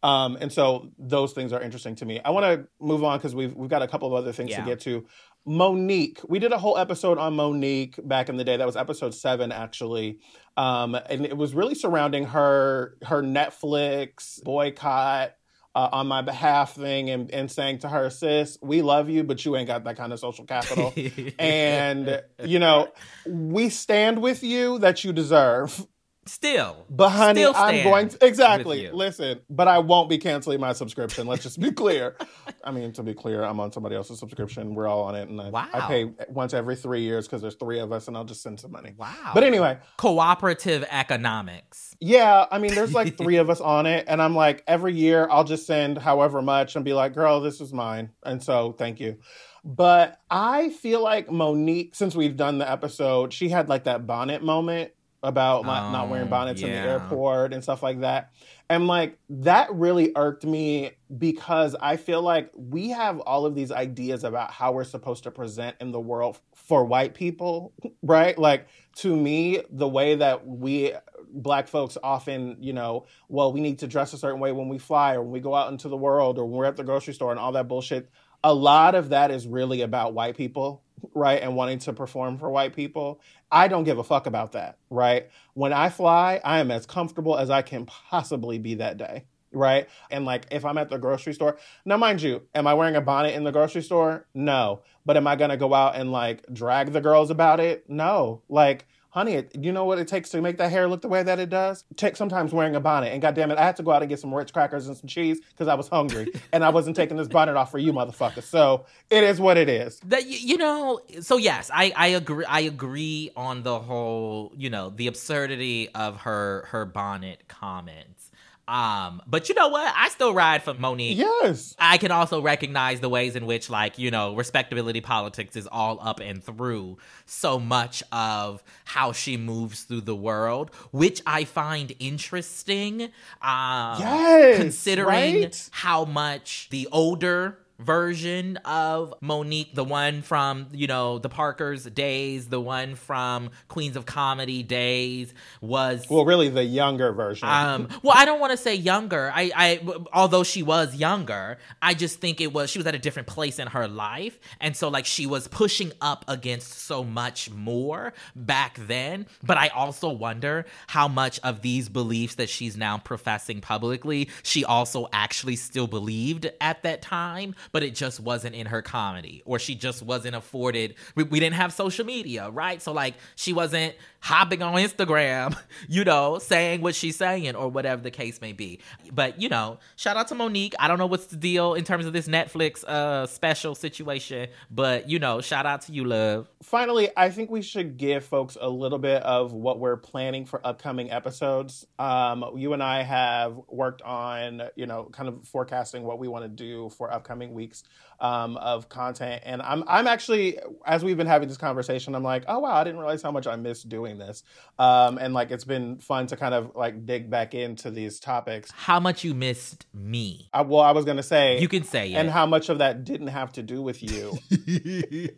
Um, and so those things are interesting to me. I want to move on because we've we've got a couple of other things yeah. to get to. Monique. We did a whole episode on Monique back in the day. That was episode seven, actually, um, and it was really surrounding her her Netflix boycott uh, on my behalf thing, and, and saying to her, "Sis, we love you, but you ain't got that kind of social capital, and you know we stand with you that you deserve." Still, but honey, still I'm going to exactly listen. But I won't be canceling my subscription. Let's just be clear. I mean, to be clear, I'm on somebody else's subscription. We're all on it, and I, wow. I pay once every three years because there's three of us, and I'll just send some money. Wow. But anyway, cooperative economics. Yeah, I mean, there's like three of us on it, and I'm like, every year I'll just send however much and be like, girl, this is mine, and so thank you. But I feel like Monique, since we've done the episode, she had like that bonnet moment about not, not wearing oh, bonnets yeah. in the airport and stuff like that. And like that really irked me because I feel like we have all of these ideas about how we're supposed to present in the world for white people, right? Like to me, the way that we black folks often, you know, well, we need to dress a certain way when we fly or when we go out into the world or when we're at the grocery store and all that bullshit. A lot of that is really about white people right, and wanting to perform for white people. I don't give a fuck about that, right? When I fly, I am as comfortable as I can possibly be that day, right? And like if I'm at the grocery store, now mind you, am I wearing a bonnet in the grocery store? No. But am I gonna go out and like drag the girls about it? No. Like honey, you know what it takes to make that hair look the way that it does? Sometimes wearing a bonnet. And goddamn it, I had to go out and get some Ritz crackers and some cheese because I was hungry, and I wasn't taking this bonnet off for you, motherfucker. So it is what it is. That you know. So yes, I I agree. I agree on the whole. You know, the absurdity of her her bonnet comments. Um, but you know what? I still ride for Monique. Yes. I can also recognize the ways in which, like, you know, respectability politics is all up and through so much of how she moves through the world, which I find interesting. Um, yes, considering right? how much the older version of Monique, the one from, you know, the Parkers days, the one from Queens of Comedy days was Well, really the younger version. um well, I don't want to say younger. I I although she was younger, I just think it was she was at a different place in her life and so like she was pushing up against so much more back then, but I also wonder how much of these beliefs that she's now professing publicly she also actually still believed at that time but it just wasn't in her comedy or she just wasn't afforded we, we didn't have social media right? So like she wasn't hopping on instagram you know saying what she's saying or whatever the case may be. But you know shout out to monique. I don't know what's the deal in terms of this netflix uh special situation but you know shout out to you love. Finally, I think we should give folks a little bit of what we're planning for upcoming episodes. Um, you and I have worked on, you know, kind of forecasting what we want to do for upcoming weeks um, of content, and I'm I'm actually as we've been having this conversation, I'm like, oh wow, I didn't realize how much I missed doing this, um, and like it's been fun to kind of like dig back into these topics. how much you missed me I, well, I was gonna say you can say it and how much of that didn't have to do with you.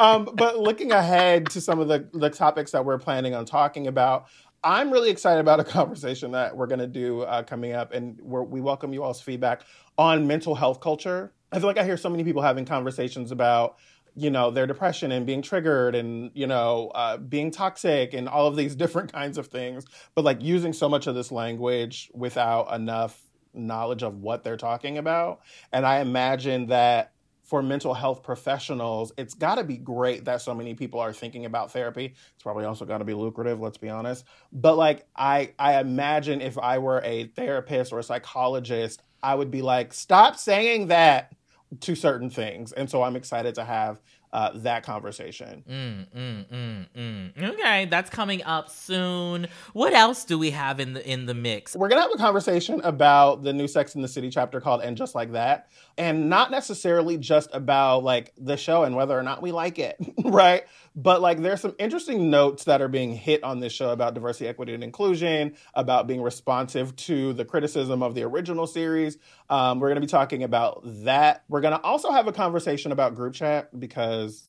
um, but looking ahead to some of the, the topics that we're planning on talking about, I'm really excited about a conversation that we're going to do uh, coming up, and we're, we welcome you all's feedback on mental health culture. I feel like I hear so many people having conversations about you know their depression and being triggered and you know uh, being toxic and all of these different kinds of things. But like using so much of this language without enough knowledge of what they're talking about. And i imagine that for mental health professionals it's got to be great that so many people are thinking about therapy. It's probably also got to be lucrative let's be honest. But like i i imagine if i were a therapist or a psychologist i would be like stop saying that to certain things. And so I'm excited to have uh, that conversation. Mm, mm, mm, mm. Okay, that's coming up soon. What else do we have in the in the mix? We're gonna have a conversation about the new Sex in the City chapter called "And Just Like That," and not necessarily just about like the show and whether or not we like it, right? But like, there's some interesting notes that are being hit on this show about diversity, equity, and inclusion, about being responsive to the criticism of the original series. Um, we're gonna be talking about that. We're gonna also have a conversation about group chat because.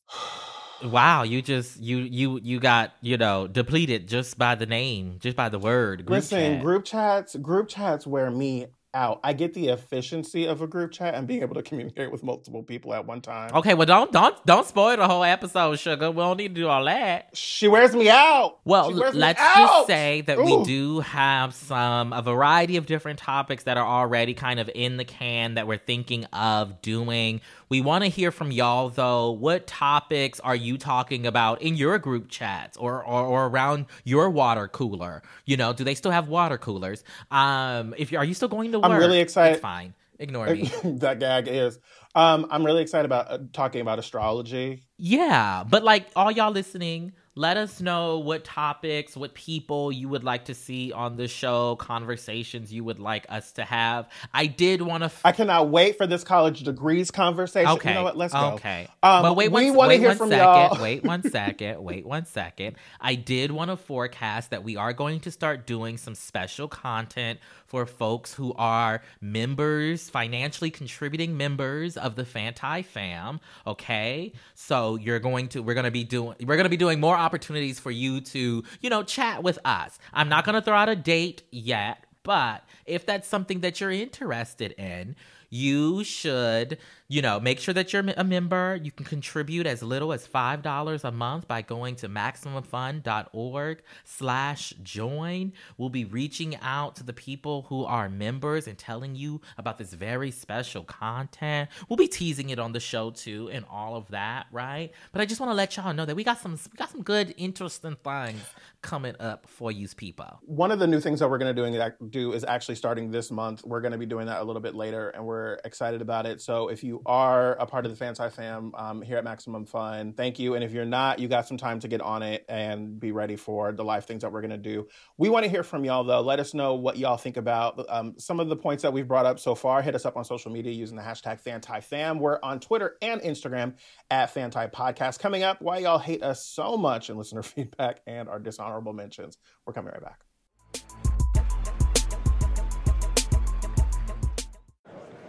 Wow, you just you you you got you know depleted just by the name, just by the word. Group Listen, chat. group chats, group chats wear me out. I get the efficiency of a group chat and being able to communicate with multiple people at one time. Okay, well don't don't don't spoil the whole episode, sugar. We don't need to do all that. She wears me out. Well, me let's out. just say that we do have some a variety of different topics that are already kind of in the can that we're thinking of doing. We want to hear from y'all though. What topics are you talking about in your group chats or, or or around your water cooler? You know, do they still have water coolers? Um, if you are you still going to work? I'm really excited- It's fine. Ignore me. that gag is. Um, I'm really excited about uh, talking about astrology. Yeah, but like all y'all listening, let us know what topics, what people you would like to see on the show, conversations you would like us to have. I did want to. F- I cannot wait for this college degrees conversation. okay, You know what? Let's go. Okay, Um, but wait, we one, wanna wait hear one from second. y'all. Wait one second. Wait one second. I did want to forecast that we are going to start doing some special content for folks who are members, financially contributing members of the Fanti fam. Okay, so you're going to we're going to be doing we're going to be doing more opportunities for you to you know chat with us. I'm not going to throw out a date yet, but if that's something that you're interested in. You should, you know, make sure that you're a member. You can contribute as little as $5 a month by going to MaximumFund.org slash join. We'll be reaching out to the people who are members and telling you about this very special content. We'll be teasing it on the show too and all of that, right? But I just want to let y'all know that we got some we got some good, interesting things coming up for you people. One of the new things that we're going to doing do is actually starting this month. We're going to be doing that a little bit later, and we're excited about it. So if you are a part of the Fanti fam um, here at Maximum Fun, thank you. And if you're not, you got some time to get on it and be ready for the live things that we're going to do. We want to hear from y'all though. Let us know what y'all think about um, some of the points that we've brought up so far. Hit us up on social media using the hashtag FantiFam. We're on Twitter and Instagram at Fanti Podcast. Coming up, why y'all hate us so much and listener feedback and our dishonorable mentions. We're coming right back.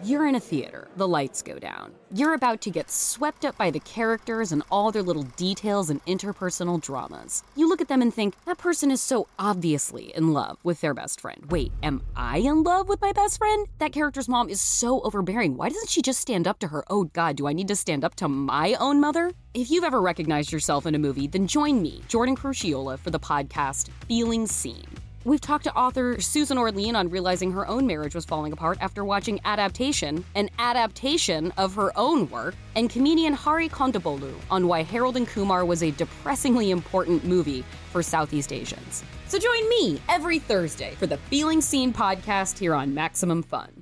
You're in a theater, the lights go down. You're about to get swept up by the characters and all their little details and interpersonal dramas. You look at them and think, that person is so obviously in love with their best friend. Wait, am I in love with my best friend? That character's mom is so overbearing. Why doesn't she just stand up to her? Oh god, do I need to stand up to my own mother? If you've ever recognized yourself in a movie, then join me, Jordan Crucchiola, for the podcast Feeling Seen. We've talked to author Susan Orlean on realizing her own marriage was falling apart after watching Adaptation, an adaptation of her own work, and comedian Hari Kondabolu on why Harold and Kumar was a depressingly important movie for Southeast Asians. So join me every Thursday for the Feeling Seen podcast here on Maximum Fun.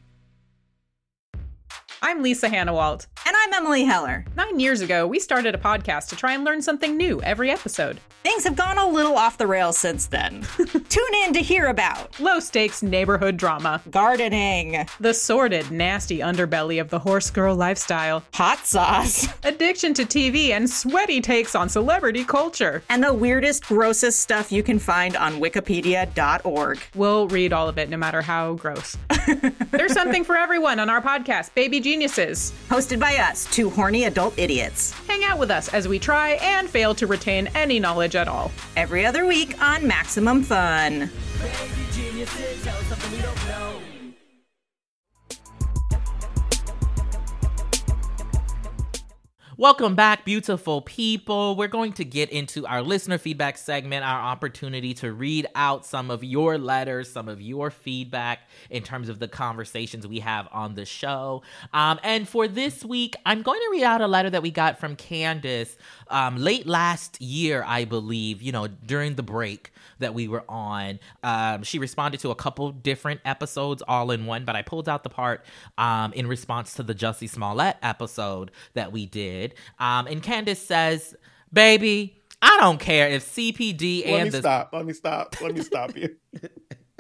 I'm Lisa Hanawalt. And I'm Emily Heller. Nine years ago, we started a podcast to try and learn something new every episode. Things have gone a little off the rails since then. Tune in to hear about low stakes neighborhood drama, gardening, the sordid, nasty underbelly of the horse girl lifestyle, hot sauce, addiction to TV, and sweaty takes on celebrity culture, and the weirdest, grossest stuff you can find on wikipedia.org. We'll read all of it no matter how gross. There's something for everyone on our podcast, Baby Geniuses. Hosted by us, two horny adult idiots. Hang out with us as we try and fail to retain any knowledge at all. Every other week on Maximum Fun. Welcome back, beautiful people. We're going to get into our listener feedback segment, our opportunity to read out some of your letters, some of your feedback in terms of the conversations we have on the show. Um, and for this week, I'm going to read out a letter that we got from Candace um, late last year, I believe, you know, during the break that we were on. Um, she responded to a couple different episodes all in one, but I pulled out the part um, in response to the Jussie Smollett episode that we did. Um, and Candace says, Baby, I don't care if CPD Let and me the. stop. Let me stop. Let me stop you.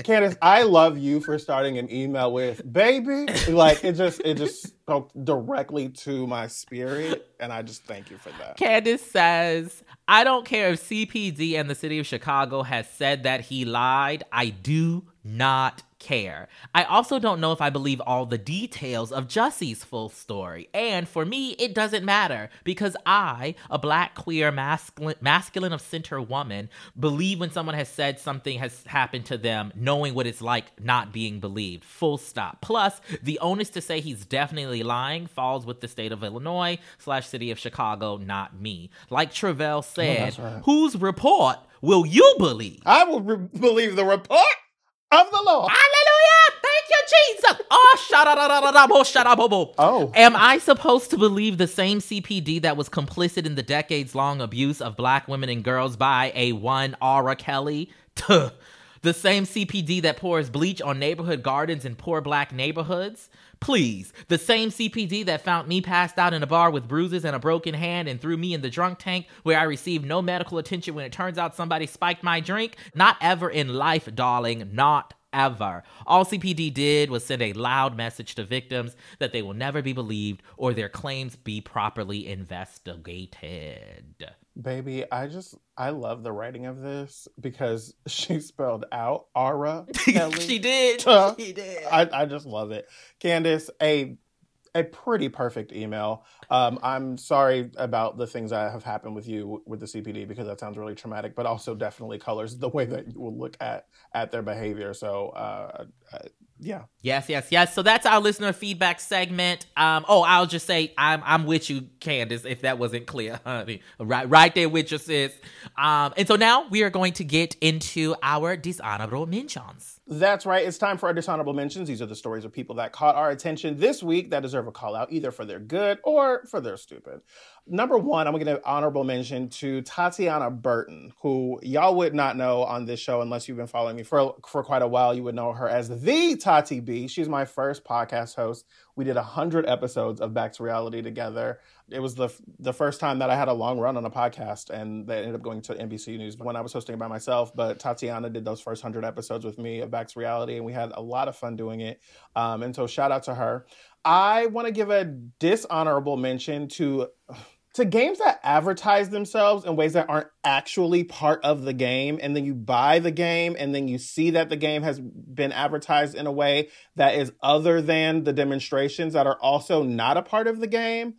Candace, I love you for starting an email with baby. Like it just it just spoke directly to my spirit. And I just thank you for that. Candace says, I don't care if CPD and the city of Chicago has said that he lied. I do not care. I also don't know if I believe all the details of Jussie's full story. And for me, it doesn't matter because I, a black, queer, masculine, masculine of center woman, believe when someone has said something has happened to them, knowing what it's like not being believed. Full stop. Plus, the onus to say he's definitely lying falls with the state of Illinois slash city of Chicago, not me. Like Tre'vell said, right. whose report will you believe? I will re- believe the report of the Lord. Hallelujah! Thank you, Jesus. Oh, shadadadadabo. Oh. Am I supposed to believe the same CPD that was complicit in the decades long abuse of black women and girls by a one Aura Kelly? Tuh. The same CPD that pours bleach on neighborhood gardens in poor black neighborhoods? Please, the same CPD that found me passed out in a bar with bruises and a broken hand and threw me in the drunk tank where I received no medical attention when it turns out somebody spiked my drink? Not ever in life, darling. Not ever. All CPD did was send a loud message to victims that they will never be believed or their claims be properly investigated. Baby, I just I love the writing of this because she spelled out Ara Kelly. she did. She did. I, I just love it. Candace, a a pretty perfect email. Um, I'm sorry about the things that have happened with you with the CPD because that sounds really traumatic, but also definitely colors the way that you will look at at their behavior. So, uh, uh, yeah, Yes, yes, yes. So that's our listener feedback segment. Um, oh, I'll just say I'm I'm with you, Candace, if that wasn't clear, honey. Right, right there with you, sis. Um, and so now we are going to get into our dishonorable mentions. That's right. It's time for our dishonorable mentions. These are the stories of people that caught our attention this week that deserve a call out, either for their good or for their stupid. Number one, I'm going to honorable mention to Tatiana Burton, who y'all would not know on this show unless you've been following me for for quite a while. You would know her as the Tati B. She's my first podcast host. We did hundred episodes of Back to Reality together. It was the the first time that I had a long run on a podcast, and that ended up going to NBC News when I was hosting it by myself. But Tatiana did those first hundred episodes with me of Back to Reality, and we had a lot of fun doing it. Um, and so shout out to her. I want to give a dishonorable mention to to games that advertise themselves in ways that aren't actually part of the game and then you buy the game and then you see that the game has been advertised in a way that is other than the demonstrations that are also not a part of the game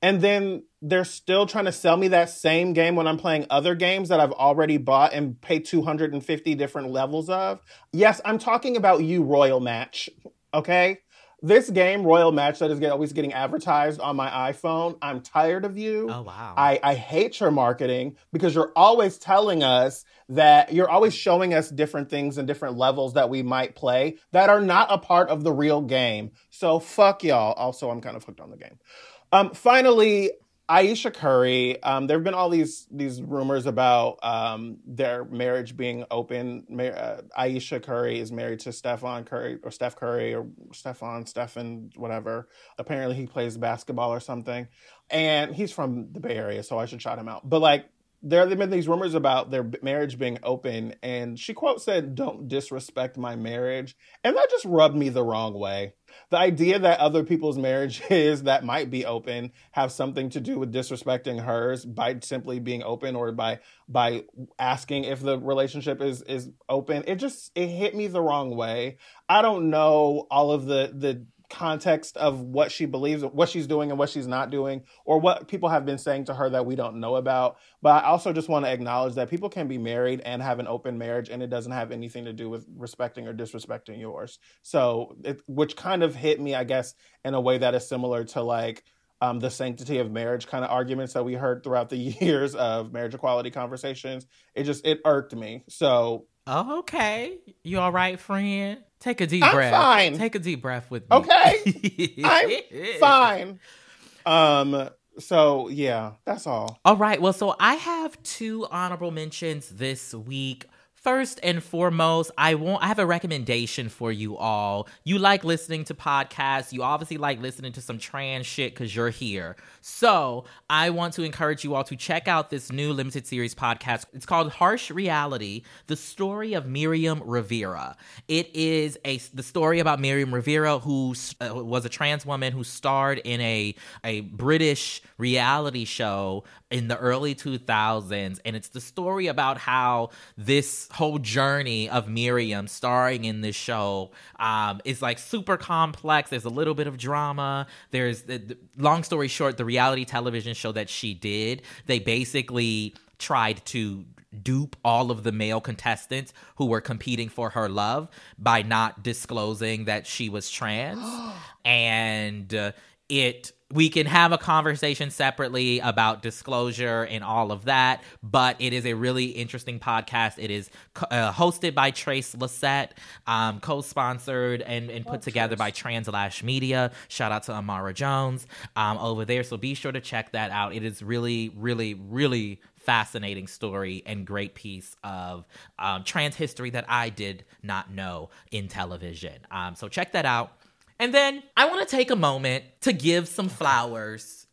and then they're still trying to sell me that same game when I'm playing other games that I've already bought and paid 250 different levels of. Yes, I'm talking about you Royal Match, okay? This game royal match that is get, always getting advertised on my iphone i'm tired of you Oh wow. I, I hate your marketing because you're always telling us that you're always showing us different things and different levels that we might play that are not a part of the real game. So fuck y'all. Also, I'm kind of hooked on the game. Um, finally, Ayesha Curry. Um, there have been all these these rumors about um, their marriage being open. Ma- uh, Ayesha Curry is married to Stefan Curry or Steph Curry or Stefan Stefan whatever. Apparently, he plays basketball or something, and he's from the Bay Area, so I should shout him out. But like, there have been these rumors about their marriage being open, and she quote said, "Don't disrespect my marriage," and that just rubbed me the wrong way. The idea that other people's marriages that might be open have something to do with disrespecting hers by simply being open or by by asking if the relationship is is open it just it hit me the wrong way. I don't know all of the the context of what she believes what she's doing and what she's not doing or what people have been saying to her that we don't know about but i also just want to acknowledge that people can be married and have an open marriage and it doesn't have anything to do with respecting or disrespecting yours so it, which kind of hit me i guess in a way that is similar to like um, the sanctity of marriage kind of arguments that we heard throughout the years of marriage equality conversations it just it irked me so Oh, okay. You all right, friend? Take a deep I'm breath. fine. Take a deep breath with me. Okay. i'm fine um so yeah that's all All right. Well, so I have two honorable mentions this week. First and foremost, I want I have a recommendation for you all. You like listening to podcasts. You obviously like listening to some trans shit cuz you're here. So, I want to encourage you all to check out this new limited series podcast. It's called Harsh Reality: The Story of Miriam Rivera. It is a the story about Miriam Rivera who uh, was a trans woman who starred in a a British reality show in the early 2000s and it's the story about how this whole journey of Miriam starring in this show um, is like super complex. There's a little bit of drama. There's the, the- long story short the reality television show that she did they basically tried to dupe all of the male contestants who were competing for her love by not disclosing that she was trans. And uh, it we can have a conversation separately about disclosure and all of that but it is a really interesting podcast. It is co- uh, hosted by trace Lysette, um, co-sponsored and, and put together by translash media. Shout out to Imara jones um, over there. So be sure to check that out. It is really really really fascinating story and great piece of um, trans history that i did not know in television. Um, so check that out and then I want to take a moment to give some uh-huh. flowers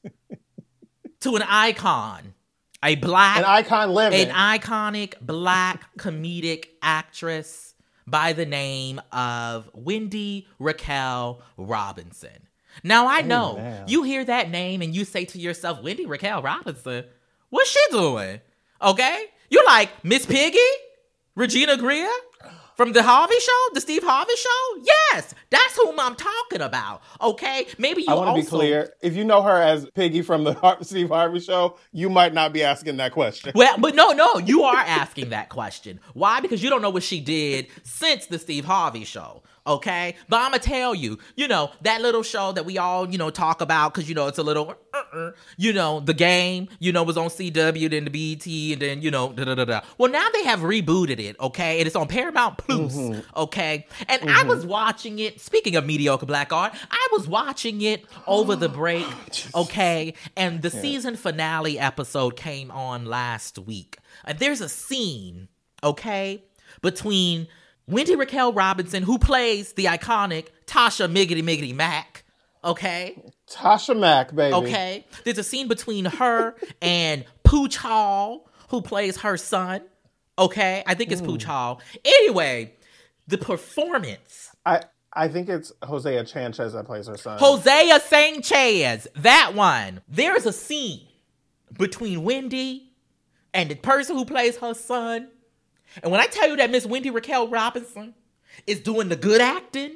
to an icon, a black, an icon living an iconic black comedic actress by the name of Wendy Raquel Robinson. Now I oh, know man. you hear that name and you say to yourself, Wendy Raquel Robinson, what's she doing? Okay? You're like, Miss Piggy? Regina Grier? From the Harvey Show, the Steve Harvey Show? Yes, that's whom I'm talking about. Okay, maybe you. I want to be clear. If you know her as Piggy from the Har- Steve Harvey Show, you might not be asking that question. Well, but no, no, you are asking that question. Why? Because you don't know what she did since the Steve Harvey show. Okay, but I'm gonna tell you, you know that little show that we all you know talk about because you know it's a little, uh-uh, you know, the game, you know, was on CW, then the BET, and then you know, da da da da. Well, now they have rebooted it, okay, and it's on Paramount Plus, mm-hmm. okay. And I mm-hmm. was watching it. Speaking of mediocre black art, I was watching it over the break, okay, and the season finale episode came on last week. And there's a scene, okay, between Wendy Raquel Robinson, who plays the iconic Tasha Miggity Miggity Mac, okay, Tasha Mack, baby. okay. There's a scene between her and Pooch Hall, who plays her son, okay. I think it's Pooch hmm. Hall. Anyway, the performance. I I think it's Hosea Chanchez that plays her son. Hosea Chanchez, that one. There is a scene between Wendy and the person who plays her son. And when I tell you that Miss Wendy Raquel Robinson is doing the good acting,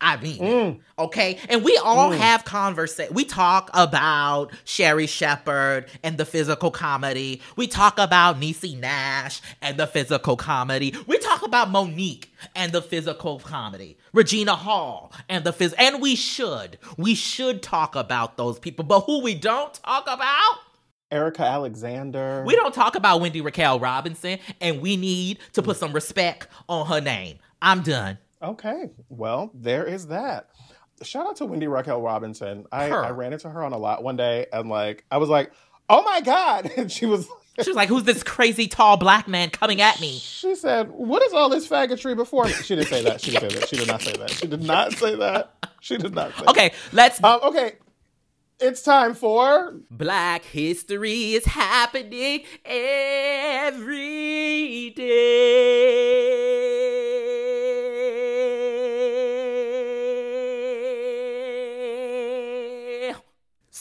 I mean, Mm. okay. And we all have conversation. We talk about Sherri Shepherd and the physical comedy. We talk about Niecy Nash and the physical comedy. We talk about Monique and the physical comedy. Regina Hall and the phys. And we should. We should talk about those people. But who we don't talk about? Erika Alexander. We don't talk about Wendy Raquel Robinson, and we need to put some respect on her name. I'm done. Okay, well, there is that. Shout out to Wendy Raquel Robinson. I, I ran into her on a lot one day, and like I was like, "Oh my god!" And she was, She was like, "Who's this crazy tall black man coming at me?" she said, "What is all this faggotry before me?" She didn't say that. She didn't say that. She did not say that. She did not say that. She did not say. Okay, let's. Um, okay, it's time for Black history is happening every day.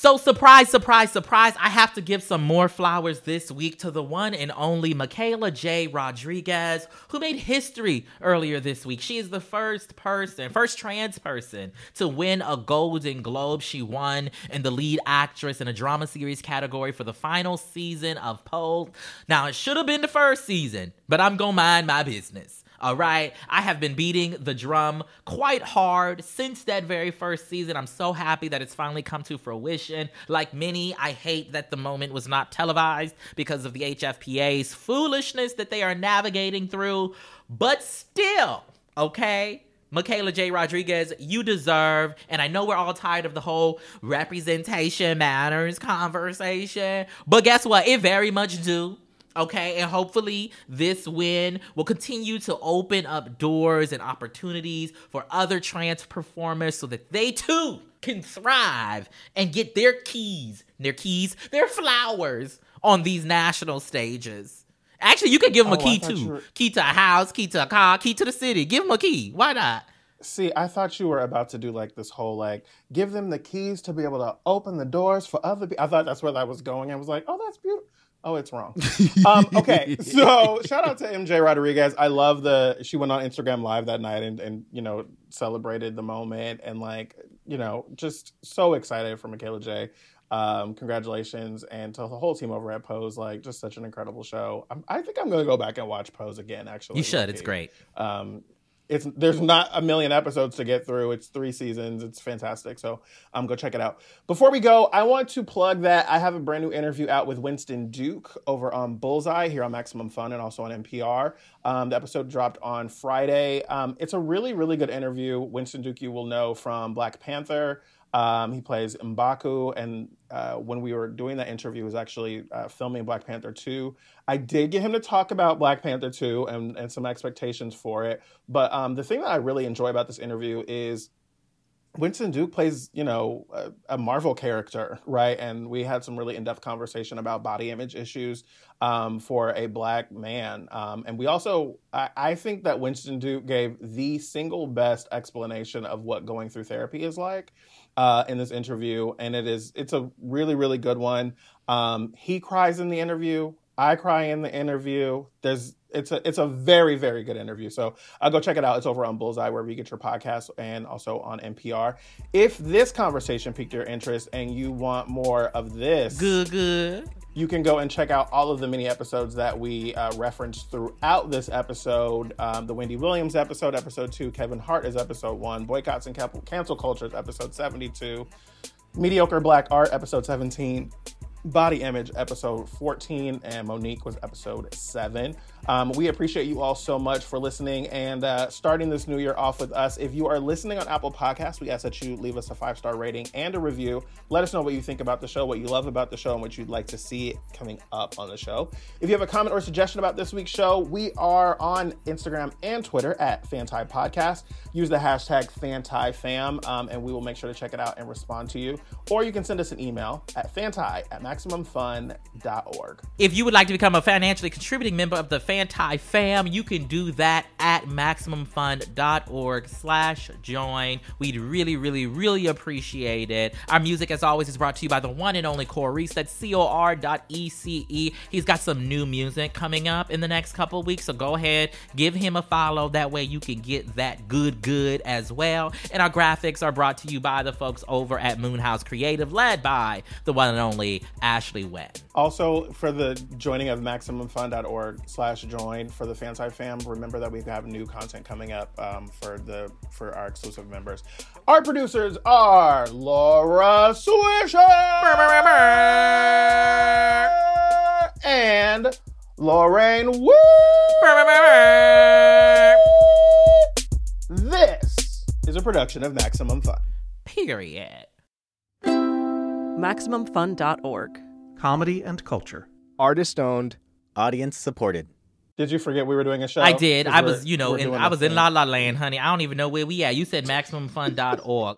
So, surprise, surprise, surprise, I have to give some more flowers this week to the one and only Michaela J. Rodriguez, who made history earlier this week. She is the first person, first trans person to win a Golden Globe. She won in the lead actress in a drama series category for the final season of Pose. Now, it should have been the first season, but I'm gonna mind my business. All right. I have been beating the drum quite hard since that very first season. I'm so happy that it's finally come to fruition. Like many, I hate that the moment was not televised because of the HFPA's foolishness that they are navigating through. But still, okay? Michaela J. Rodriguez, you deserve, and I know we're all tired of the whole representation matters conversation, but guess what? It very much do. Okay, and hopefully this win will continue to open up doors and opportunities for other trans performers so that they too can thrive and get their keys, their keys, their flowers on these national stages. Actually, you could give them Oh, a key too. were- Key to a house, key to a car, key to the city. Give them a key. Why not? See, I thought you were about to do like this whole like give them the keys to be able to open the doors for other people. I thought that's where that was going. I was like, oh, that's beautiful. Oh, it's wrong. um, okay, so shout out to MJ Rodriguez. I love the she went on Instagram live that night and and you know celebrated the moment and like you know just so excited for Michaela J. Um, congratulations and to the whole team over at Pose. Like just such an incredible show. I'm, I think I'm going to go back and watch Pose again. Actually, You should. It's great. Um, it's there's not a million episodes to get through. It's three seasons. It's fantastic. So um, go check it out. Before we go, I want to plug that I have a brand new interview out with Winston Duke over on Bullseye here on Maximum Fun and also on NPR. Um, the episode dropped on Friday. Um, it's a really really good interview. Winston Duke you will know from Black Panther. Um, he plays Mbaku, and uh, when we were doing that interview, he was actually uh, filming Black Panther 2. I did get him to talk about Black Panther 2 and, and some expectations for it. But um, the thing that I really enjoy about this interview is Winston Duke plays, you know, a, a Marvel character, right? And we had some really in-depth conversation about body image issues um, for a black man. Um, and we also, I, I think that Winston Duke gave the single best explanation of what going through therapy is like uh, in this interview, and it is, it's a really, really good one. Um, he cries in the interview. I cry in the interview. There's it's a it's a very very good interview. So uh, go check it out. It's over on Bullseye wherever you get your podcast and also on NPR. If this conversation piqued your interest and you want more of this, Good, good. you can go and check out all of the mini episodes that we uh, referenced throughout this episode. Um, the Wendy Williams episode, episode two. Kevin Hart is episode one. Boycotts and Cap- cancel culture is episode seventy-two. Mediocre Black Art, episode 17. Body Image, episode 14. And Mo'Nique was episode 7. Um, we appreciate you all so much for listening and uh, starting this new year off with us. If you are listening on Apple Podcasts, we ask that you leave us a five star rating and a review. Let us know what you think about the show, what you love about the show, and what you'd like to see coming up on the show. If you have a comment or suggestion about this week's show, we are on Instagram and Twitter at Fanti Podcast. Use the hashtag FantiFam, um, and we will make sure to check it out and respond to you. Or you can send us an email at fanti at MaximumFun.org. If you would like to become a financially contributing member of the Fanti fam, you can do that at MaximumFun.org slash join. We'd really, really, really appreciate it. Our music, as always, is brought to you by the one and only Corece. That's C-O-R dot E-C-E. He's got some new music coming up in the next couple weeks, so go ahead, give him a follow. That way you can get that good, good as well. And our graphics are brought to you by the folks over at Moonhouse Creative, led by the one and only Ashley Wen. Also, for the joining of MaximumFun.org slash join for the Fanside fam, remember that we have new content coming up um, for the for our exclusive members. Our producers are Laura Swisher and Lorraine Wu. This is a production of Maximum Fun. Period. MaximumFun.org. Comedy and culture. Artist owned, audience supported. Did you forget we were doing a show? I did. I was, you know, in, I this was in. La La Land, honey. I don't even know where we at. You said MaximumFun.org.